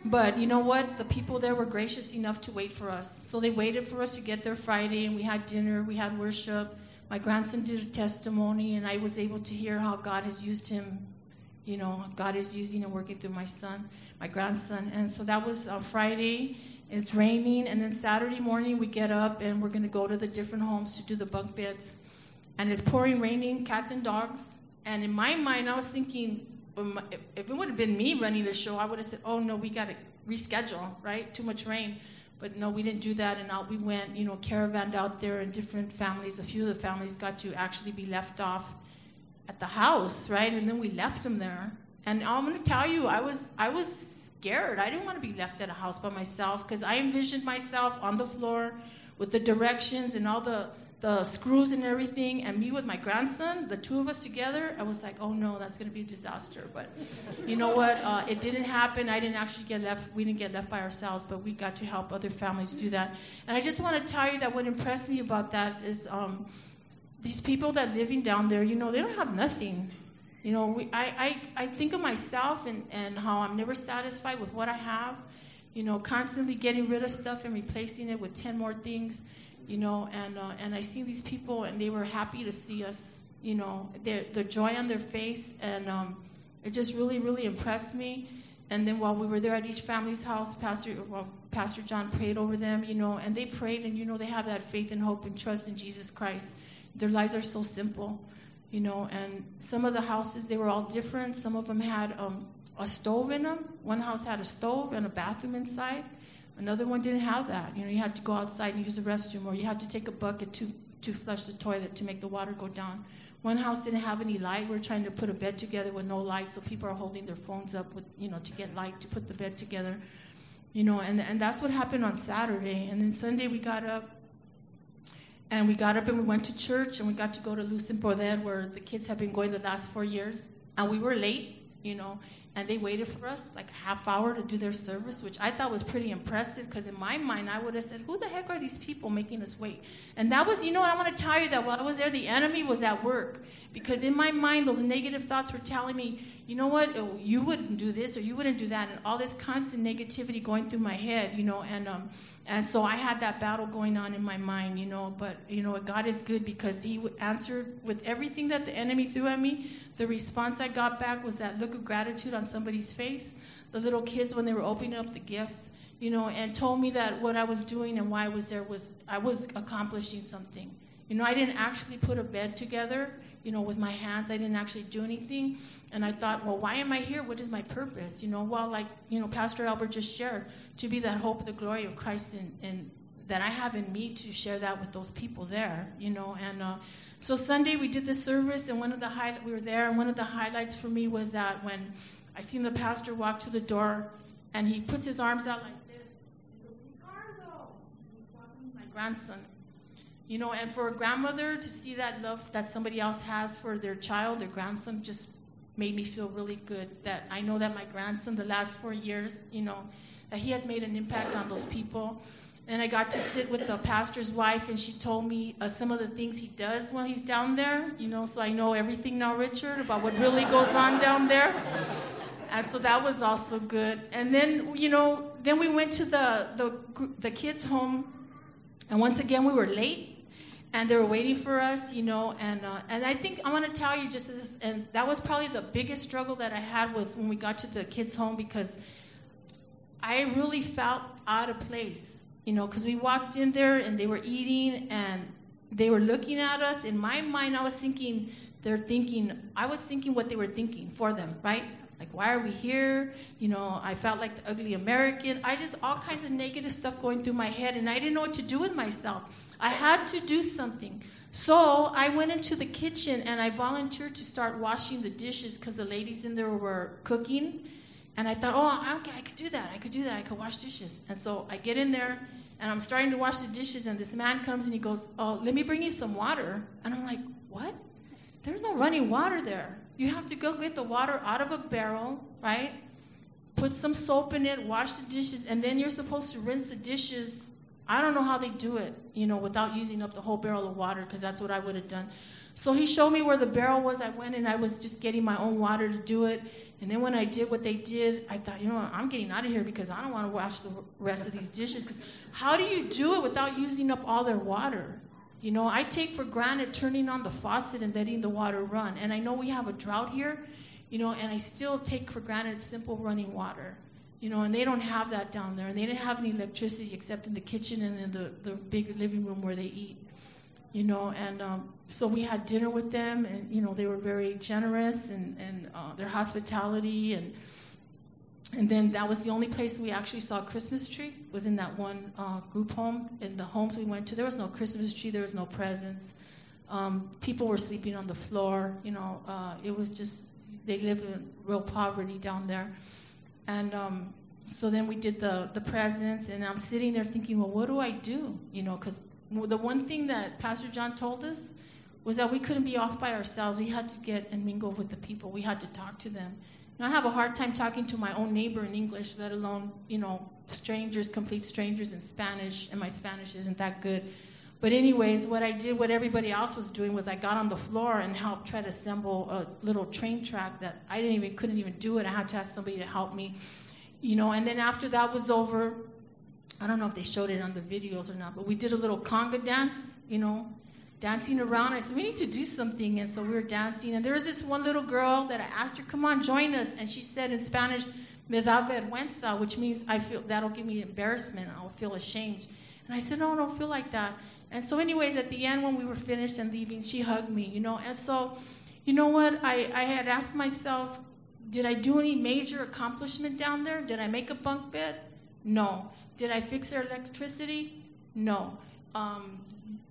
but you know what? The people there were gracious enough to wait for us. So they waited for us to get there Friday, and we had dinner, we had worship. My grandson did a testimony, and I was able to hear how God has used him, you know, God is using and working through my son, my grandson. And so that was uh, Friday. It's raining, and then Saturday morning we get up and we're going to go to the different homes to do the bunk beds. And it's pouring, raining, cats and dogs. And in my mind, I was thinking, if it would have been me running the show, I would have said, "Oh no, we got to reschedule, right? Too much rain." But no, we didn't do that, and out we went. You know, caravanned out there, and different families. A few of the families got to actually be left off at the house, right? And then we left him there. And I'm going to tell you, I was I was scared. I didn't want to be left at a house by myself because I envisioned myself on the floor with the directions and all the the screws and everything, and me with my grandson, the two of us together, I was like, oh no, that's to be a disaster. But you know what? Uh, it didn't happen. I didn't actually get left. We didn't get left by ourselves, but we got to help other families do that. And I just want to tell you that what impressed me about that is um, these people that living down there. You know, they don't have nothing. You know, we, I, I, I think of myself and, and how I'm never satisfied with what I have. You know, constantly getting rid of stuff and replacing it with 10 more things you know, and uh, and I see these people, and they were happy to see us, you know, their the joy on their face, and um, it just really, really impressed me. And then while we were there at each family's house, Pastor well, Pastor John prayed over them, you know, and they prayed, and you know, they have that faith and hope and trust in Jesus Christ. Their lives are so simple, you know, and some of the houses they were all different. Some of them had um, a stove in them. One house had a stove and a bathroom inside. Another one didn't have that. You know, you had to go outside and use the restroom, or you had to take a bucket to, to flush the toilet to make the water go down. One house didn't have any light. We are trying to put a bed together with no light, so people are holding their phones up with, you know, to get light to put the bed together. You know, and, and that's what happened on Saturday. And then Sunday we got up, and we got up and we went to church, and we got to go to Luz y Poder, where the kids have been going the last four years. And we were late, you know, and they waited for us like a half hour to do their service, which I thought was pretty impressive because in my mind I would have said, "Who the heck are these people making us wait?" And that was, you know, I want to tell you that while I was there, the enemy was at work because in my mind those negative thoughts were telling me, you know what, oh, you wouldn't do this or you wouldn't do that, and all this constant negativity going through my head, you know, and um, and so I had that battle going on in my mind, you know. But you know, God is good because He answered with everything that the enemy threw at me. The response I got back was that look of gratitude on somebody's face. The little kids, when they were opening up the gifts, you know, and told me that what I was doing and why I was there was I was accomplishing something. You know, I didn't actually put a bed together, you know, with my hands. I didn't actually do anything. And I thought, well, why am I here? What is my purpose? You know, well, like, you know, Pastor Albert just shared, to be that hope, the glory of Christ, and that I have in me to share that with those people there, you know, and uh, so Sunday we did the service, and one of the high, we were there, and one of the highlights for me was that when I seen the pastor walk to the door, and he puts his arms out like this. Ricardo. He's walking my grandson. You know, and for a grandmother to see that love that somebody else has for their child, their grandson, just made me feel really good. That I know that my grandson, the last four years, you know, that he has made an impact on those people. And I got to sit with the pastor's wife, and she told me uh, some of the things he does while he's down there. You know, so I know everything now, Richard, about what really goes on down there. And so that was also good. And then, you know, then we went to the the, the kids' home, and once again we were late, and they were waiting for us. You know, and uh, and I think I want to tell you just this, and that was probably the biggest struggle that I had was when we got to the kids' home because I really felt out of place you know, because we walked in there and they were eating and they were looking at us. In my mind, I was thinking, they're thinking, I was thinking what they were thinking for them, right? Like, why are we here? You know, I felt like the ugly American. I just, all kinds of negative stuff going through my head, and I didn't know what to do with myself. I had to do something. So I went into the kitchen and I volunteered to start washing the dishes because the ladies in there were cooking. And I thought, oh, okay, I could do that. I could do that. I could wash dishes. And so I get in there and I'm starting to wash the dishes, and this man comes and he goes, Oh, let me bring you some water. And I'm like, What? There's no running water there. You have to go get the water out of a barrel, right? Put some soap in it, wash the dishes, and then you're supposed to rinse the dishes. I don't know how they do it, you know, without using up the whole barrel of water, because that's what I would have done. So he showed me where the barrel was. I went and I was just getting my own water to do it. And then when I did what they did, I thought, you know what, I'm getting out of here because I don't want to wash the rest of these dishes. Because how do you do it without using up all their water? You know, I take for granted turning on the faucet and letting the water run. And I know we have a drought here, you know, and I still take for granted simple running water, you know, and they don't have that down there, and they didn't have any electricity except in the kitchen and in the, the big living room where they eat, you know, and um, so we had dinner with them, and you know, they were very generous and and uh, their hospitality and. And then that was the only place we actually saw a Christmas tree was in that one uh, group home. In the homes we went to, there was no Christmas tree, there was no presents. Um, people were sleeping on the floor. You know, uh, it was just they live in real poverty down there. And um, so then we did the the presents, and I'm sitting there thinking, well, what do I do? You know, because the one thing that Pastor John told us was that we couldn't be off by ourselves. We had to get and mingle with the people. We had to talk to them. You know, I have a hard time talking to my own neighbor in English, let alone you know strangers, complete strangers in Spanish, and my Spanish isn't that good. But anyways, what I did, what everybody else was doing, was I got on the floor and helped try to assemble a little train track that I didn't even couldn't even do it. I had to ask somebody to help me, you know. And then after that was over, I don't know if they showed it on the videos or not, but we did a little conga dance, you know, dancing around. I said we need to do something, and so we were dancing. And there was this one little girl that I asked her, "Come on, join us," and she said in Spanish, "Me da vergüenza," which means I feel that'll give me embarrassment. I'll feel ashamed. And I said, "No, I don't feel like that." And so, anyways, at the end, when we were finished and leaving, she hugged me, you know. And so, you know what? I, I had asked myself, did I do any major accomplishment down there? Did I make a bunk bed? No. Did I fix their electricity? No. Um,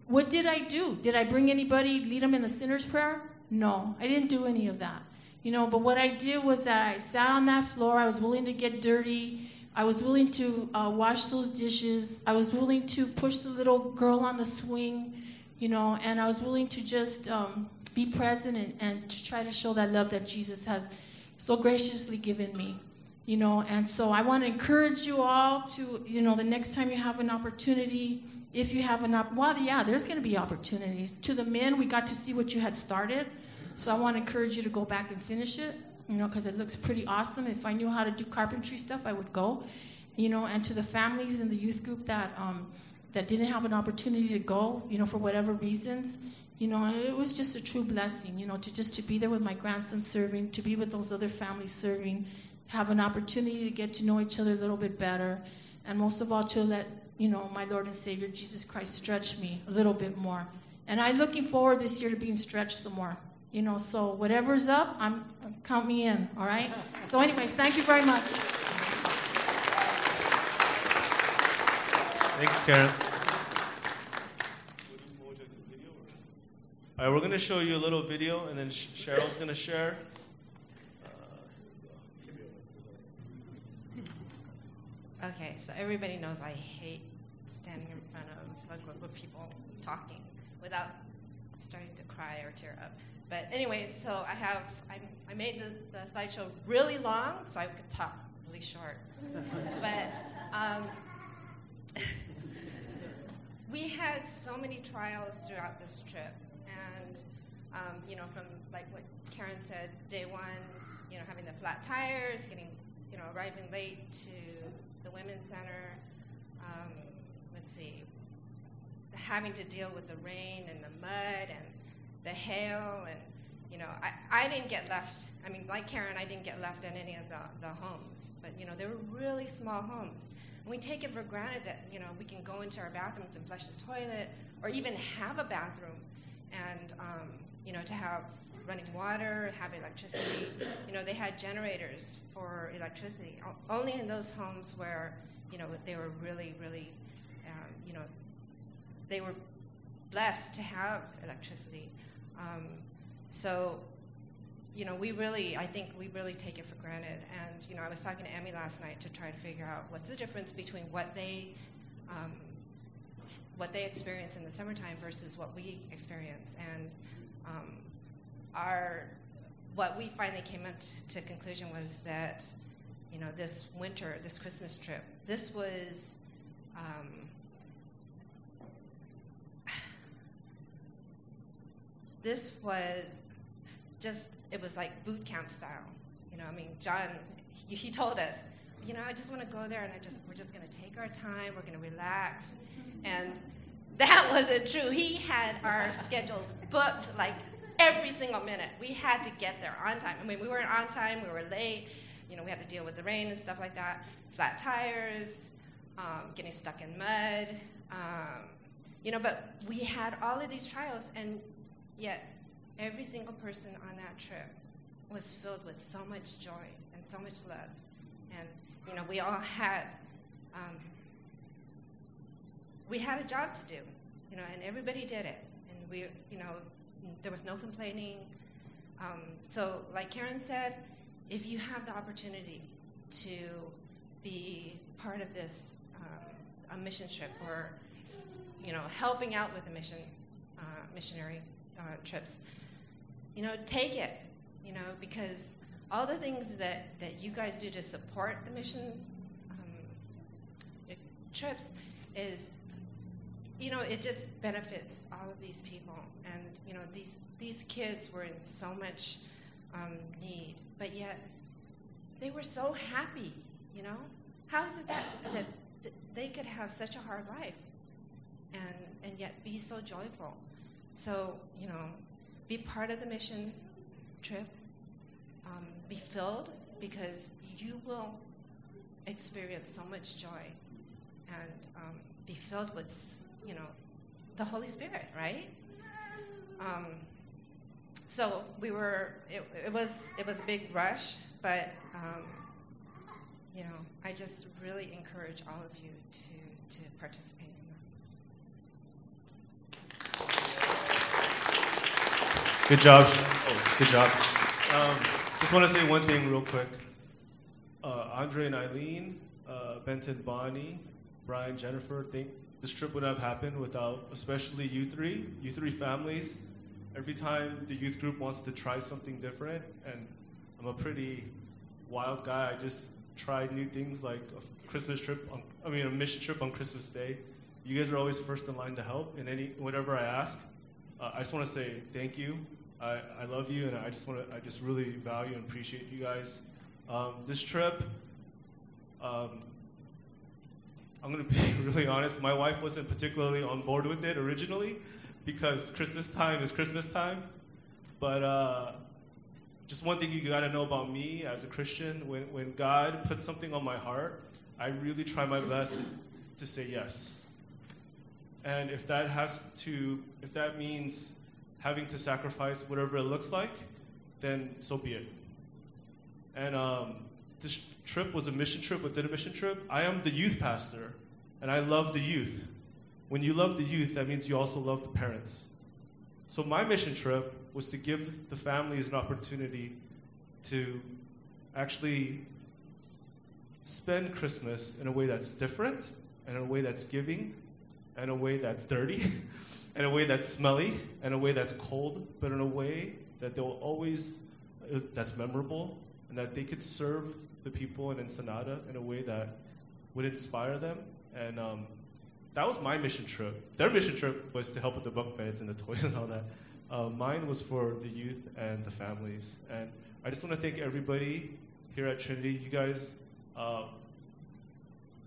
what did I do? Did I bring anybody, lead them in the sinner's prayer? No. I didn't do any of that. You know, but what I did was that I sat on that floor. I was willing to get dirty. I was willing to uh, wash those dishes. I was willing to push the little girl on the swing, you know, and I was willing to just um, be present and, and to try to show that love that Jesus has so graciously given me, you know. And so I want to encourage you all to, you know, the next time you have an opportunity, if you have an op- well, yeah, there's going to be opportunities. To the men, we got to see what you had started, so I want to encourage you to go back and finish it you know, because it looks pretty awesome. If I knew how to do carpentry stuff, I would go, you know. And to the families in the youth group that um, that didn't have an opportunity to go, you know, for whatever reasons, you know, it was just a true blessing, you know, to just to be there with my grandson serving, to be with those other families serving, have an opportunity to get to know each other a little bit better, and most of all to let you know my Lord and Savior Jesus Christ stretch me a little bit more. And I'm looking forward this year to being stretched some more. You know, so whatever's up, I'm count me in, all right? So anyways, thank you very much. Thanks, Karen. All right, we're going to show you a little video, and then Cheryl's going to share. Okay, so everybody knows I hate standing in front of a group of people talking without starting to cry or tear up. But anyway, so I have I, I made the, the slideshow really long so I could talk really short. <laughs> but um, <laughs> we had so many trials throughout this trip, and um, you know, from like what Karen said, day one, you know, having the flat tires, getting you know, arriving late to the women's center. Um, let's see, having to deal with the rain and the mud and the hail and you know I, I didn't get left i mean like karen i didn't get left in any of the, the homes but you know they were really small homes. And we take it for granted that you know we can go into our bathrooms and flush the toilet or even have a bathroom and um, you know to have running water have electricity. You know they had generators for electricity only in those homes where you know they were really really um, you know they were blessed to have electricity um, so, you know, we really, I think we really take it for granted. And, you know, I was talking to Emmy last night to try to figure out what's the difference between what they, um, what they experience in the summertime versus what we experience. And um, our, what we finally came to conclusion was that, you know, this winter, this Christmas trip, this was um, this was just, it was like boot camp style. You know, I mean, John, he, he told us, you know, I just want to go there and I just, we're just going to take our time, we're going to relax. And that <laughs> wasn't true. He had our schedules booked like every single minute. We had to get there on time. I mean, we weren't on time, we were late. You know, we had to deal with the rain and stuff like that. Flat tires, um, getting stuck in mud. Um, you know, but we had all of these trials, and yet every single person on that trip was filled with so much joy and so much love. And, you know, we all had. Um, we had a job to do, you know, and everybody did it. And we, you know, there was no complaining. Um, so, like Karen said, if you have the opportunity to be part of this um, a mission trip or, you know, helping out with a mission uh, missionary uh, trips, you know, take it, you know, because all the things that, that you guys do to support the mission um, trips is you know, it just benefits all of these people. And, you know, these, these kids were in so much um, need, but yet they were so happy, you know? How is it that, that they could have such a hard life and, and yet be so joyful? So, you know, be part of the mission trip, um, be filled because you will experience so much joy and um, be filled with you know, the Holy Spirit, right? Um, so we were. It, it, was it was a big rush, but um, you know, I just really encourage all of you to to participate Good job. Oh, good job. Um, just want to say one thing real quick. Uh, Andre and Eileen, uh, Benton, Bonnie, Brian, Jennifer, thank this trip would have happened without, especially you three, you three families. Every time the youth group wants to try something different, and I'm a pretty wild guy, I just tried new things like a Christmas trip, on, I mean, a mission trip on Christmas Day. You guys are always first in line to help in any whatever I ask. Uh, I just want to say thank you. I, I love you, and I just want to. I just really value and appreciate you guys. Um, this trip, um, I'm going to be <laughs> really honest. My wife wasn't particularly on board with it originally because Christmas time is Christmas time. But uh, just one thing you got to know about me as a Christian when, when God puts something on my heart, I really try my best to say yes. And if that has to, if that means having to sacrifice whatever it looks like, then so be it. And um, this trip was a mission trip within a mission trip. I am the youth pastor, and I love the youth. When you love the youth, that means you also love the parents. So my mission trip was to give the families an opportunity to actually spend Christmas in a way that's different, and in a way that's giving, in a way that's dirty, <laughs> in a way that's smelly, in a way that's cold, but in a way that they'll always, uh, that's memorable, and that they could serve the people in Ensenada in a way that would inspire them. And um, that was my mission trip. Their mission trip was to help with the bunk beds and the <laughs> toys and all that. Uh, mine was for the youth and the families. And I just want to thank everybody here at Trinity. You guys, uh,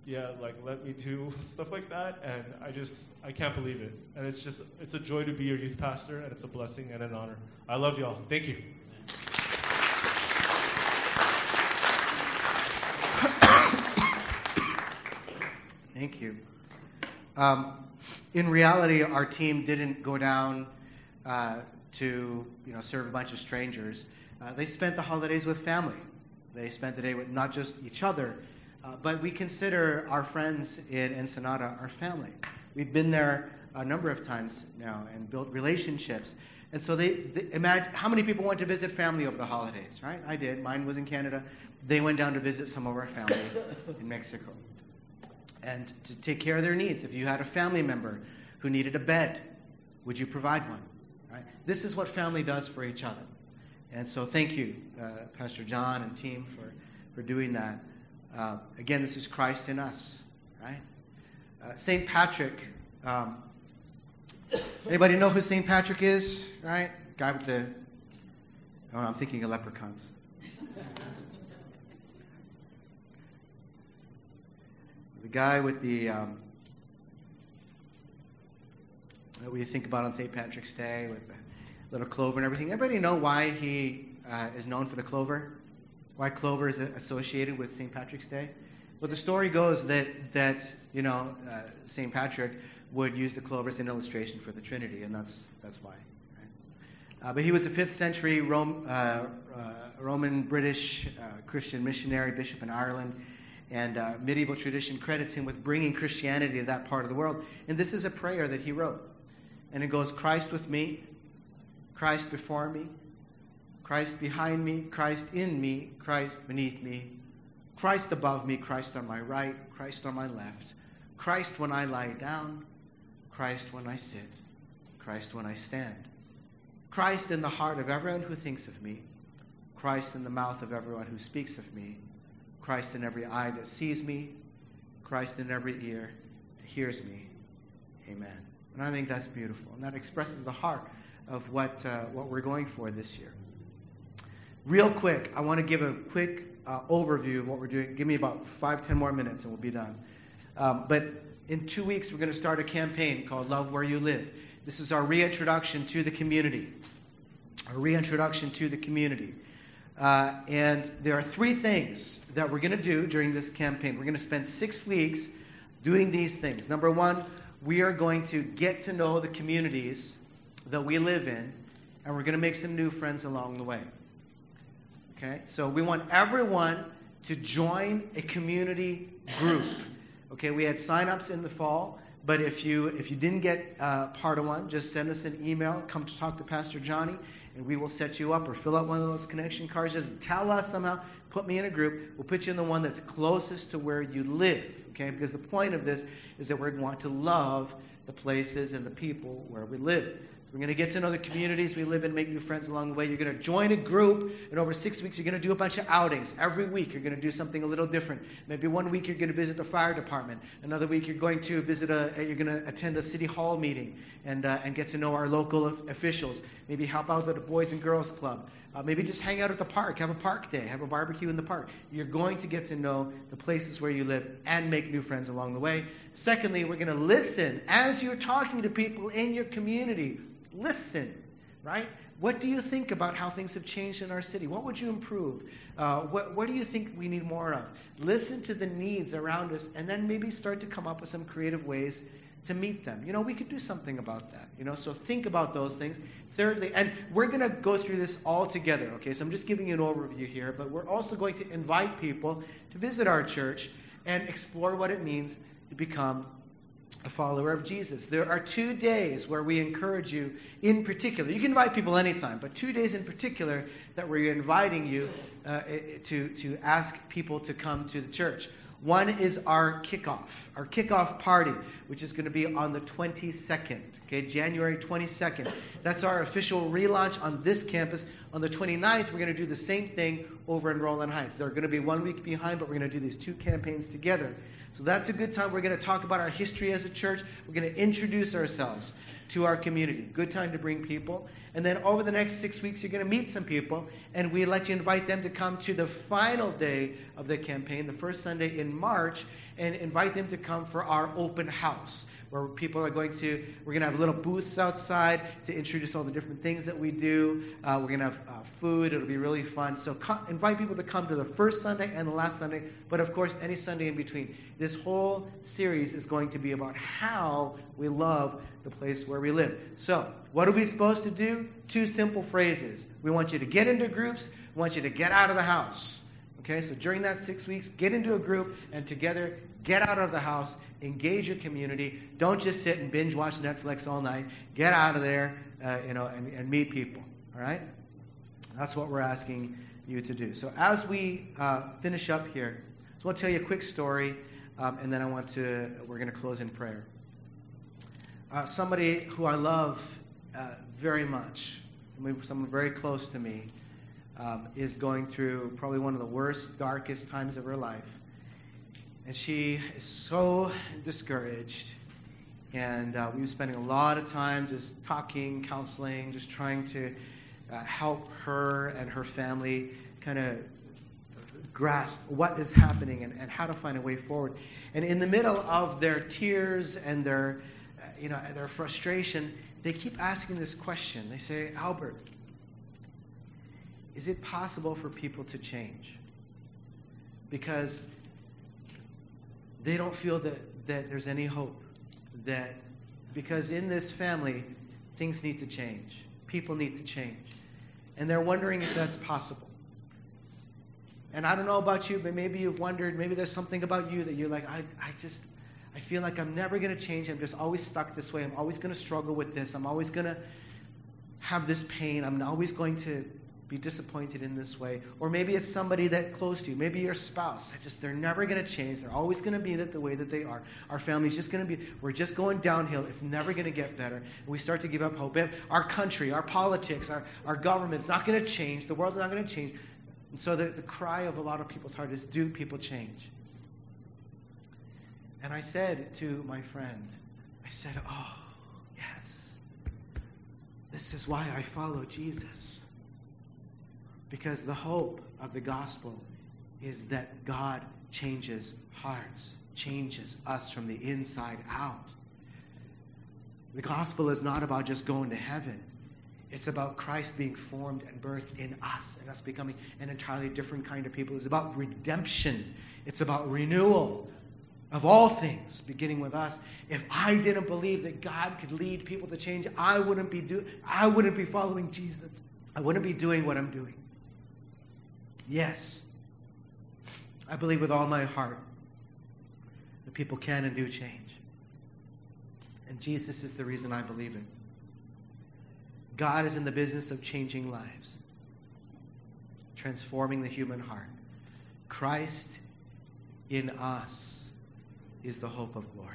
yeah, like let me do <laughs> stuff like that, and I just I can't believe it. And it's just it's a joy to be your youth pastor, and it's a blessing and an honor. I love y'all. Thank you. <coughs> Thank you. Um, in reality, our team didn't go down uh, to you know serve a bunch of strangers. Uh, they spent the holidays with family. They spent the day with not just each other, uh, but we consider our friends in Ensenada our family. We've been there a number of times now and built relationships. And so they, they imagine how many people went to visit family over the holidays, right? I did. Mine was in Canada. They went down to visit some of our family in Mexico and to take care of their needs. If you had a family member who needed a bed, would you provide one? Right? This is what family does for each other. And so thank you, uh, Pastor John and team, for, for doing that. Uh, again, this is Christ in us, right? Uh, St. Patrick. Um, anybody know who St. Patrick is? Right? Guy with the. Oh, I'm thinking of leprechauns. the guy with the um, what you think about on St. Patrick's Day with the little clover and everything. Everybody know why he uh, is known for the clover? Why clover is associated with St. Patrick's Day? Well, the story goes that, that you know, uh, St. Patrick would use the clover as an illustration for the Trinity, and that's, that's why. Right? Uh, but he was a 5th century Rome, uh, uh, Roman British uh, Christian missionary, bishop in Ireland, and uh, medieval tradition credits him with bringing Christianity to that part of the world. And this is a prayer that he wrote. And it goes Christ with me, Christ before me, Christ behind me, Christ in me, Christ beneath me, Christ above me, Christ on my right, Christ on my left, Christ when I lie down, Christ when I sit, Christ when I stand, Christ in the heart of everyone who thinks of me, Christ in the mouth of everyone who speaks of me, Christ in every eye that sees me, Christ in every ear that hears me. Amen. And I think that's beautiful. And that expresses the heart of what, uh, what we're going for this year. Real quick, I want to give a quick uh, overview of what we're doing. Give me about five, ten more minutes and we'll be done. Um, but in two weeks, we're going to start a campaign called Love Where You Live. This is our reintroduction to the community. Our reintroduction to the community. Uh, and there are three things that we're going to do during this campaign. We're going to spend six weeks doing these things. Number one, we are going to get to know the communities that we live in, and we're going to make some new friends along the way. Okay? So we want everyone to join a community group. Okay, we had signups in the fall, but if you if you didn't get uh, part of one, just send us an email. Come to talk to Pastor Johnny, and we will set you up or fill out one of those connection cards. Just tell us somehow. Put me in a group. We'll put you in the one that's closest to where you live. Okay, because the point of this is that we want to love the places and the people where we live. We're going to get to know the communities we live in, make new friends along the way. You're going to join a group, and over six weeks, you're going to do a bunch of outings. Every week, you're going to do something a little different. Maybe one week, you're going to visit the fire department. Another week, you're going to visit a, you're going to attend a city hall meeting and, uh, and get to know our local officials. Maybe help out at a Boys and Girls Club. Uh, maybe just hang out at the park, have a park day, have a barbecue in the park. You're going to get to know the places where you live and make new friends along the way. Secondly, we're going to listen as you're talking to people in your community Listen, right? What do you think about how things have changed in our city? What would you improve? Uh, what, what do you think we need more of? Listen to the needs around us and then maybe start to come up with some creative ways to meet them. You know, we could do something about that. You know, so think about those things. Thirdly, and we're going to go through this all together, okay? So I'm just giving you an overview here, but we're also going to invite people to visit our church and explore what it means to become a follower of Jesus. There are two days where we encourage you in particular. You can invite people anytime, but two days in particular that we're inviting you uh, to, to ask people to come to the church. One is our kickoff, our kickoff party, which is going to be on the 22nd, okay, January 22nd. That's our official relaunch on this campus. On the 29th, we're going to do the same thing over in Rowland Heights. They're going to be one week behind, but we're going to do these two campaigns together. So that's a good time. We're going to talk about our history as a church. We're going to introduce ourselves to our community. Good time to bring people. And then over the next six weeks, you're going to meet some people, and we'd like to invite them to come to the final day of the campaign, the first Sunday in March, and invite them to come for our open house where people are going to, we're going to have little booths outside to introduce all the different things that we do. Uh, we're going to have uh, food. It'll be really fun. So come, invite people to come to the first Sunday and the last Sunday, but of course, any Sunday in between. This whole series is going to be about how we love the place where we live. So, what are we supposed to do? Two simple phrases. We want you to get into groups, we want you to get out of the house. Okay, so during that six weeks, get into a group and together get out of the house, engage your community. Don't just sit and binge watch Netflix all night. Get out of there, uh, you know, and, and, meet people. All right, that's what we're asking you to do. So as we uh, finish up here, so I'll tell you a quick story, um, and then I want to. We're going to close in prayer. Uh, somebody who I love uh, very much, someone very close to me um, is going through probably one of the worst, darkest times of her life. And she is so discouraged. And uh, we've been spending a lot of time just talking, counseling, just trying to uh, help her and her family kind of grasp what is happening and, and how to find a way forward. And in the middle of their tears and their you know, their frustration, they keep asking this question. They say, Albert, is it possible for people to change? Because they don't feel that, that there's any hope. That because in this family, things need to change. People need to change. And they're wondering if that's possible. And I don't know about you, but maybe you've wondered, maybe there's something about you that you're like, I, I just, I feel like I'm never going to change. I'm just always stuck this way. I'm always going to struggle with this. I'm always going to have this pain. I'm always going to be disappointed in this way. Or maybe it's somebody that close to you. Maybe your spouse. Just they're never going to change. They're always going to be that the way that they are. Our family's just going to be we're just going downhill. It's never going to get better. And we start to give up hope. Our country, our politics, our, our government's not going to change. The world's not going to change. And so the, the cry of a lot of people's heart is do people change? And I said to my friend, I said, Oh, yes. This is why I follow Jesus. Because the hope of the gospel is that God changes hearts, changes us from the inside out. The gospel is not about just going to heaven. It's about Christ being formed and birthed in us and us becoming an entirely different kind of people. It's about redemption. It's about renewal of all things, beginning with us. If I didn't believe that God could lead people to change, I wouldn't be do- I wouldn't be following Jesus. I wouldn't be doing what I'm doing. Yes, I believe with all my heart that people can and do change. And Jesus is the reason I believe it. God is in the business of changing lives, transforming the human heart. Christ in us is the hope of glory.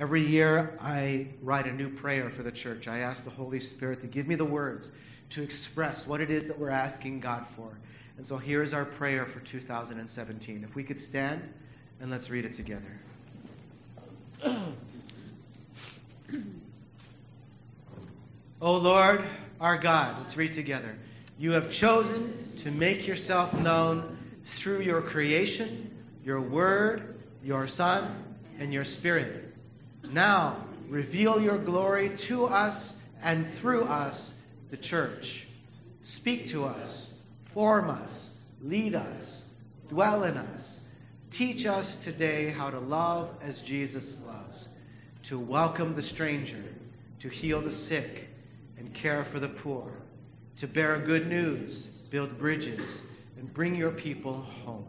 Every year, I write a new prayer for the church. I ask the Holy Spirit to give me the words to express what it is that we're asking God for. And so here is our prayer for 2017. If we could stand and let's read it together. <clears throat> O Lord, our God, let's read together. You have chosen to make yourself known through your creation, your word, your Son, and your Spirit. Now, reveal your glory to us and through us the church. Speak to us, form us, lead us, dwell in us. Teach us today how to love as Jesus loves, to welcome the stranger, to heal the sick, and care for the poor, to bear good news, build bridges, and bring your people home.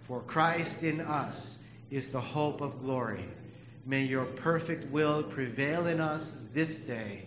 For Christ in us is the hope of glory. May your perfect will prevail in us this day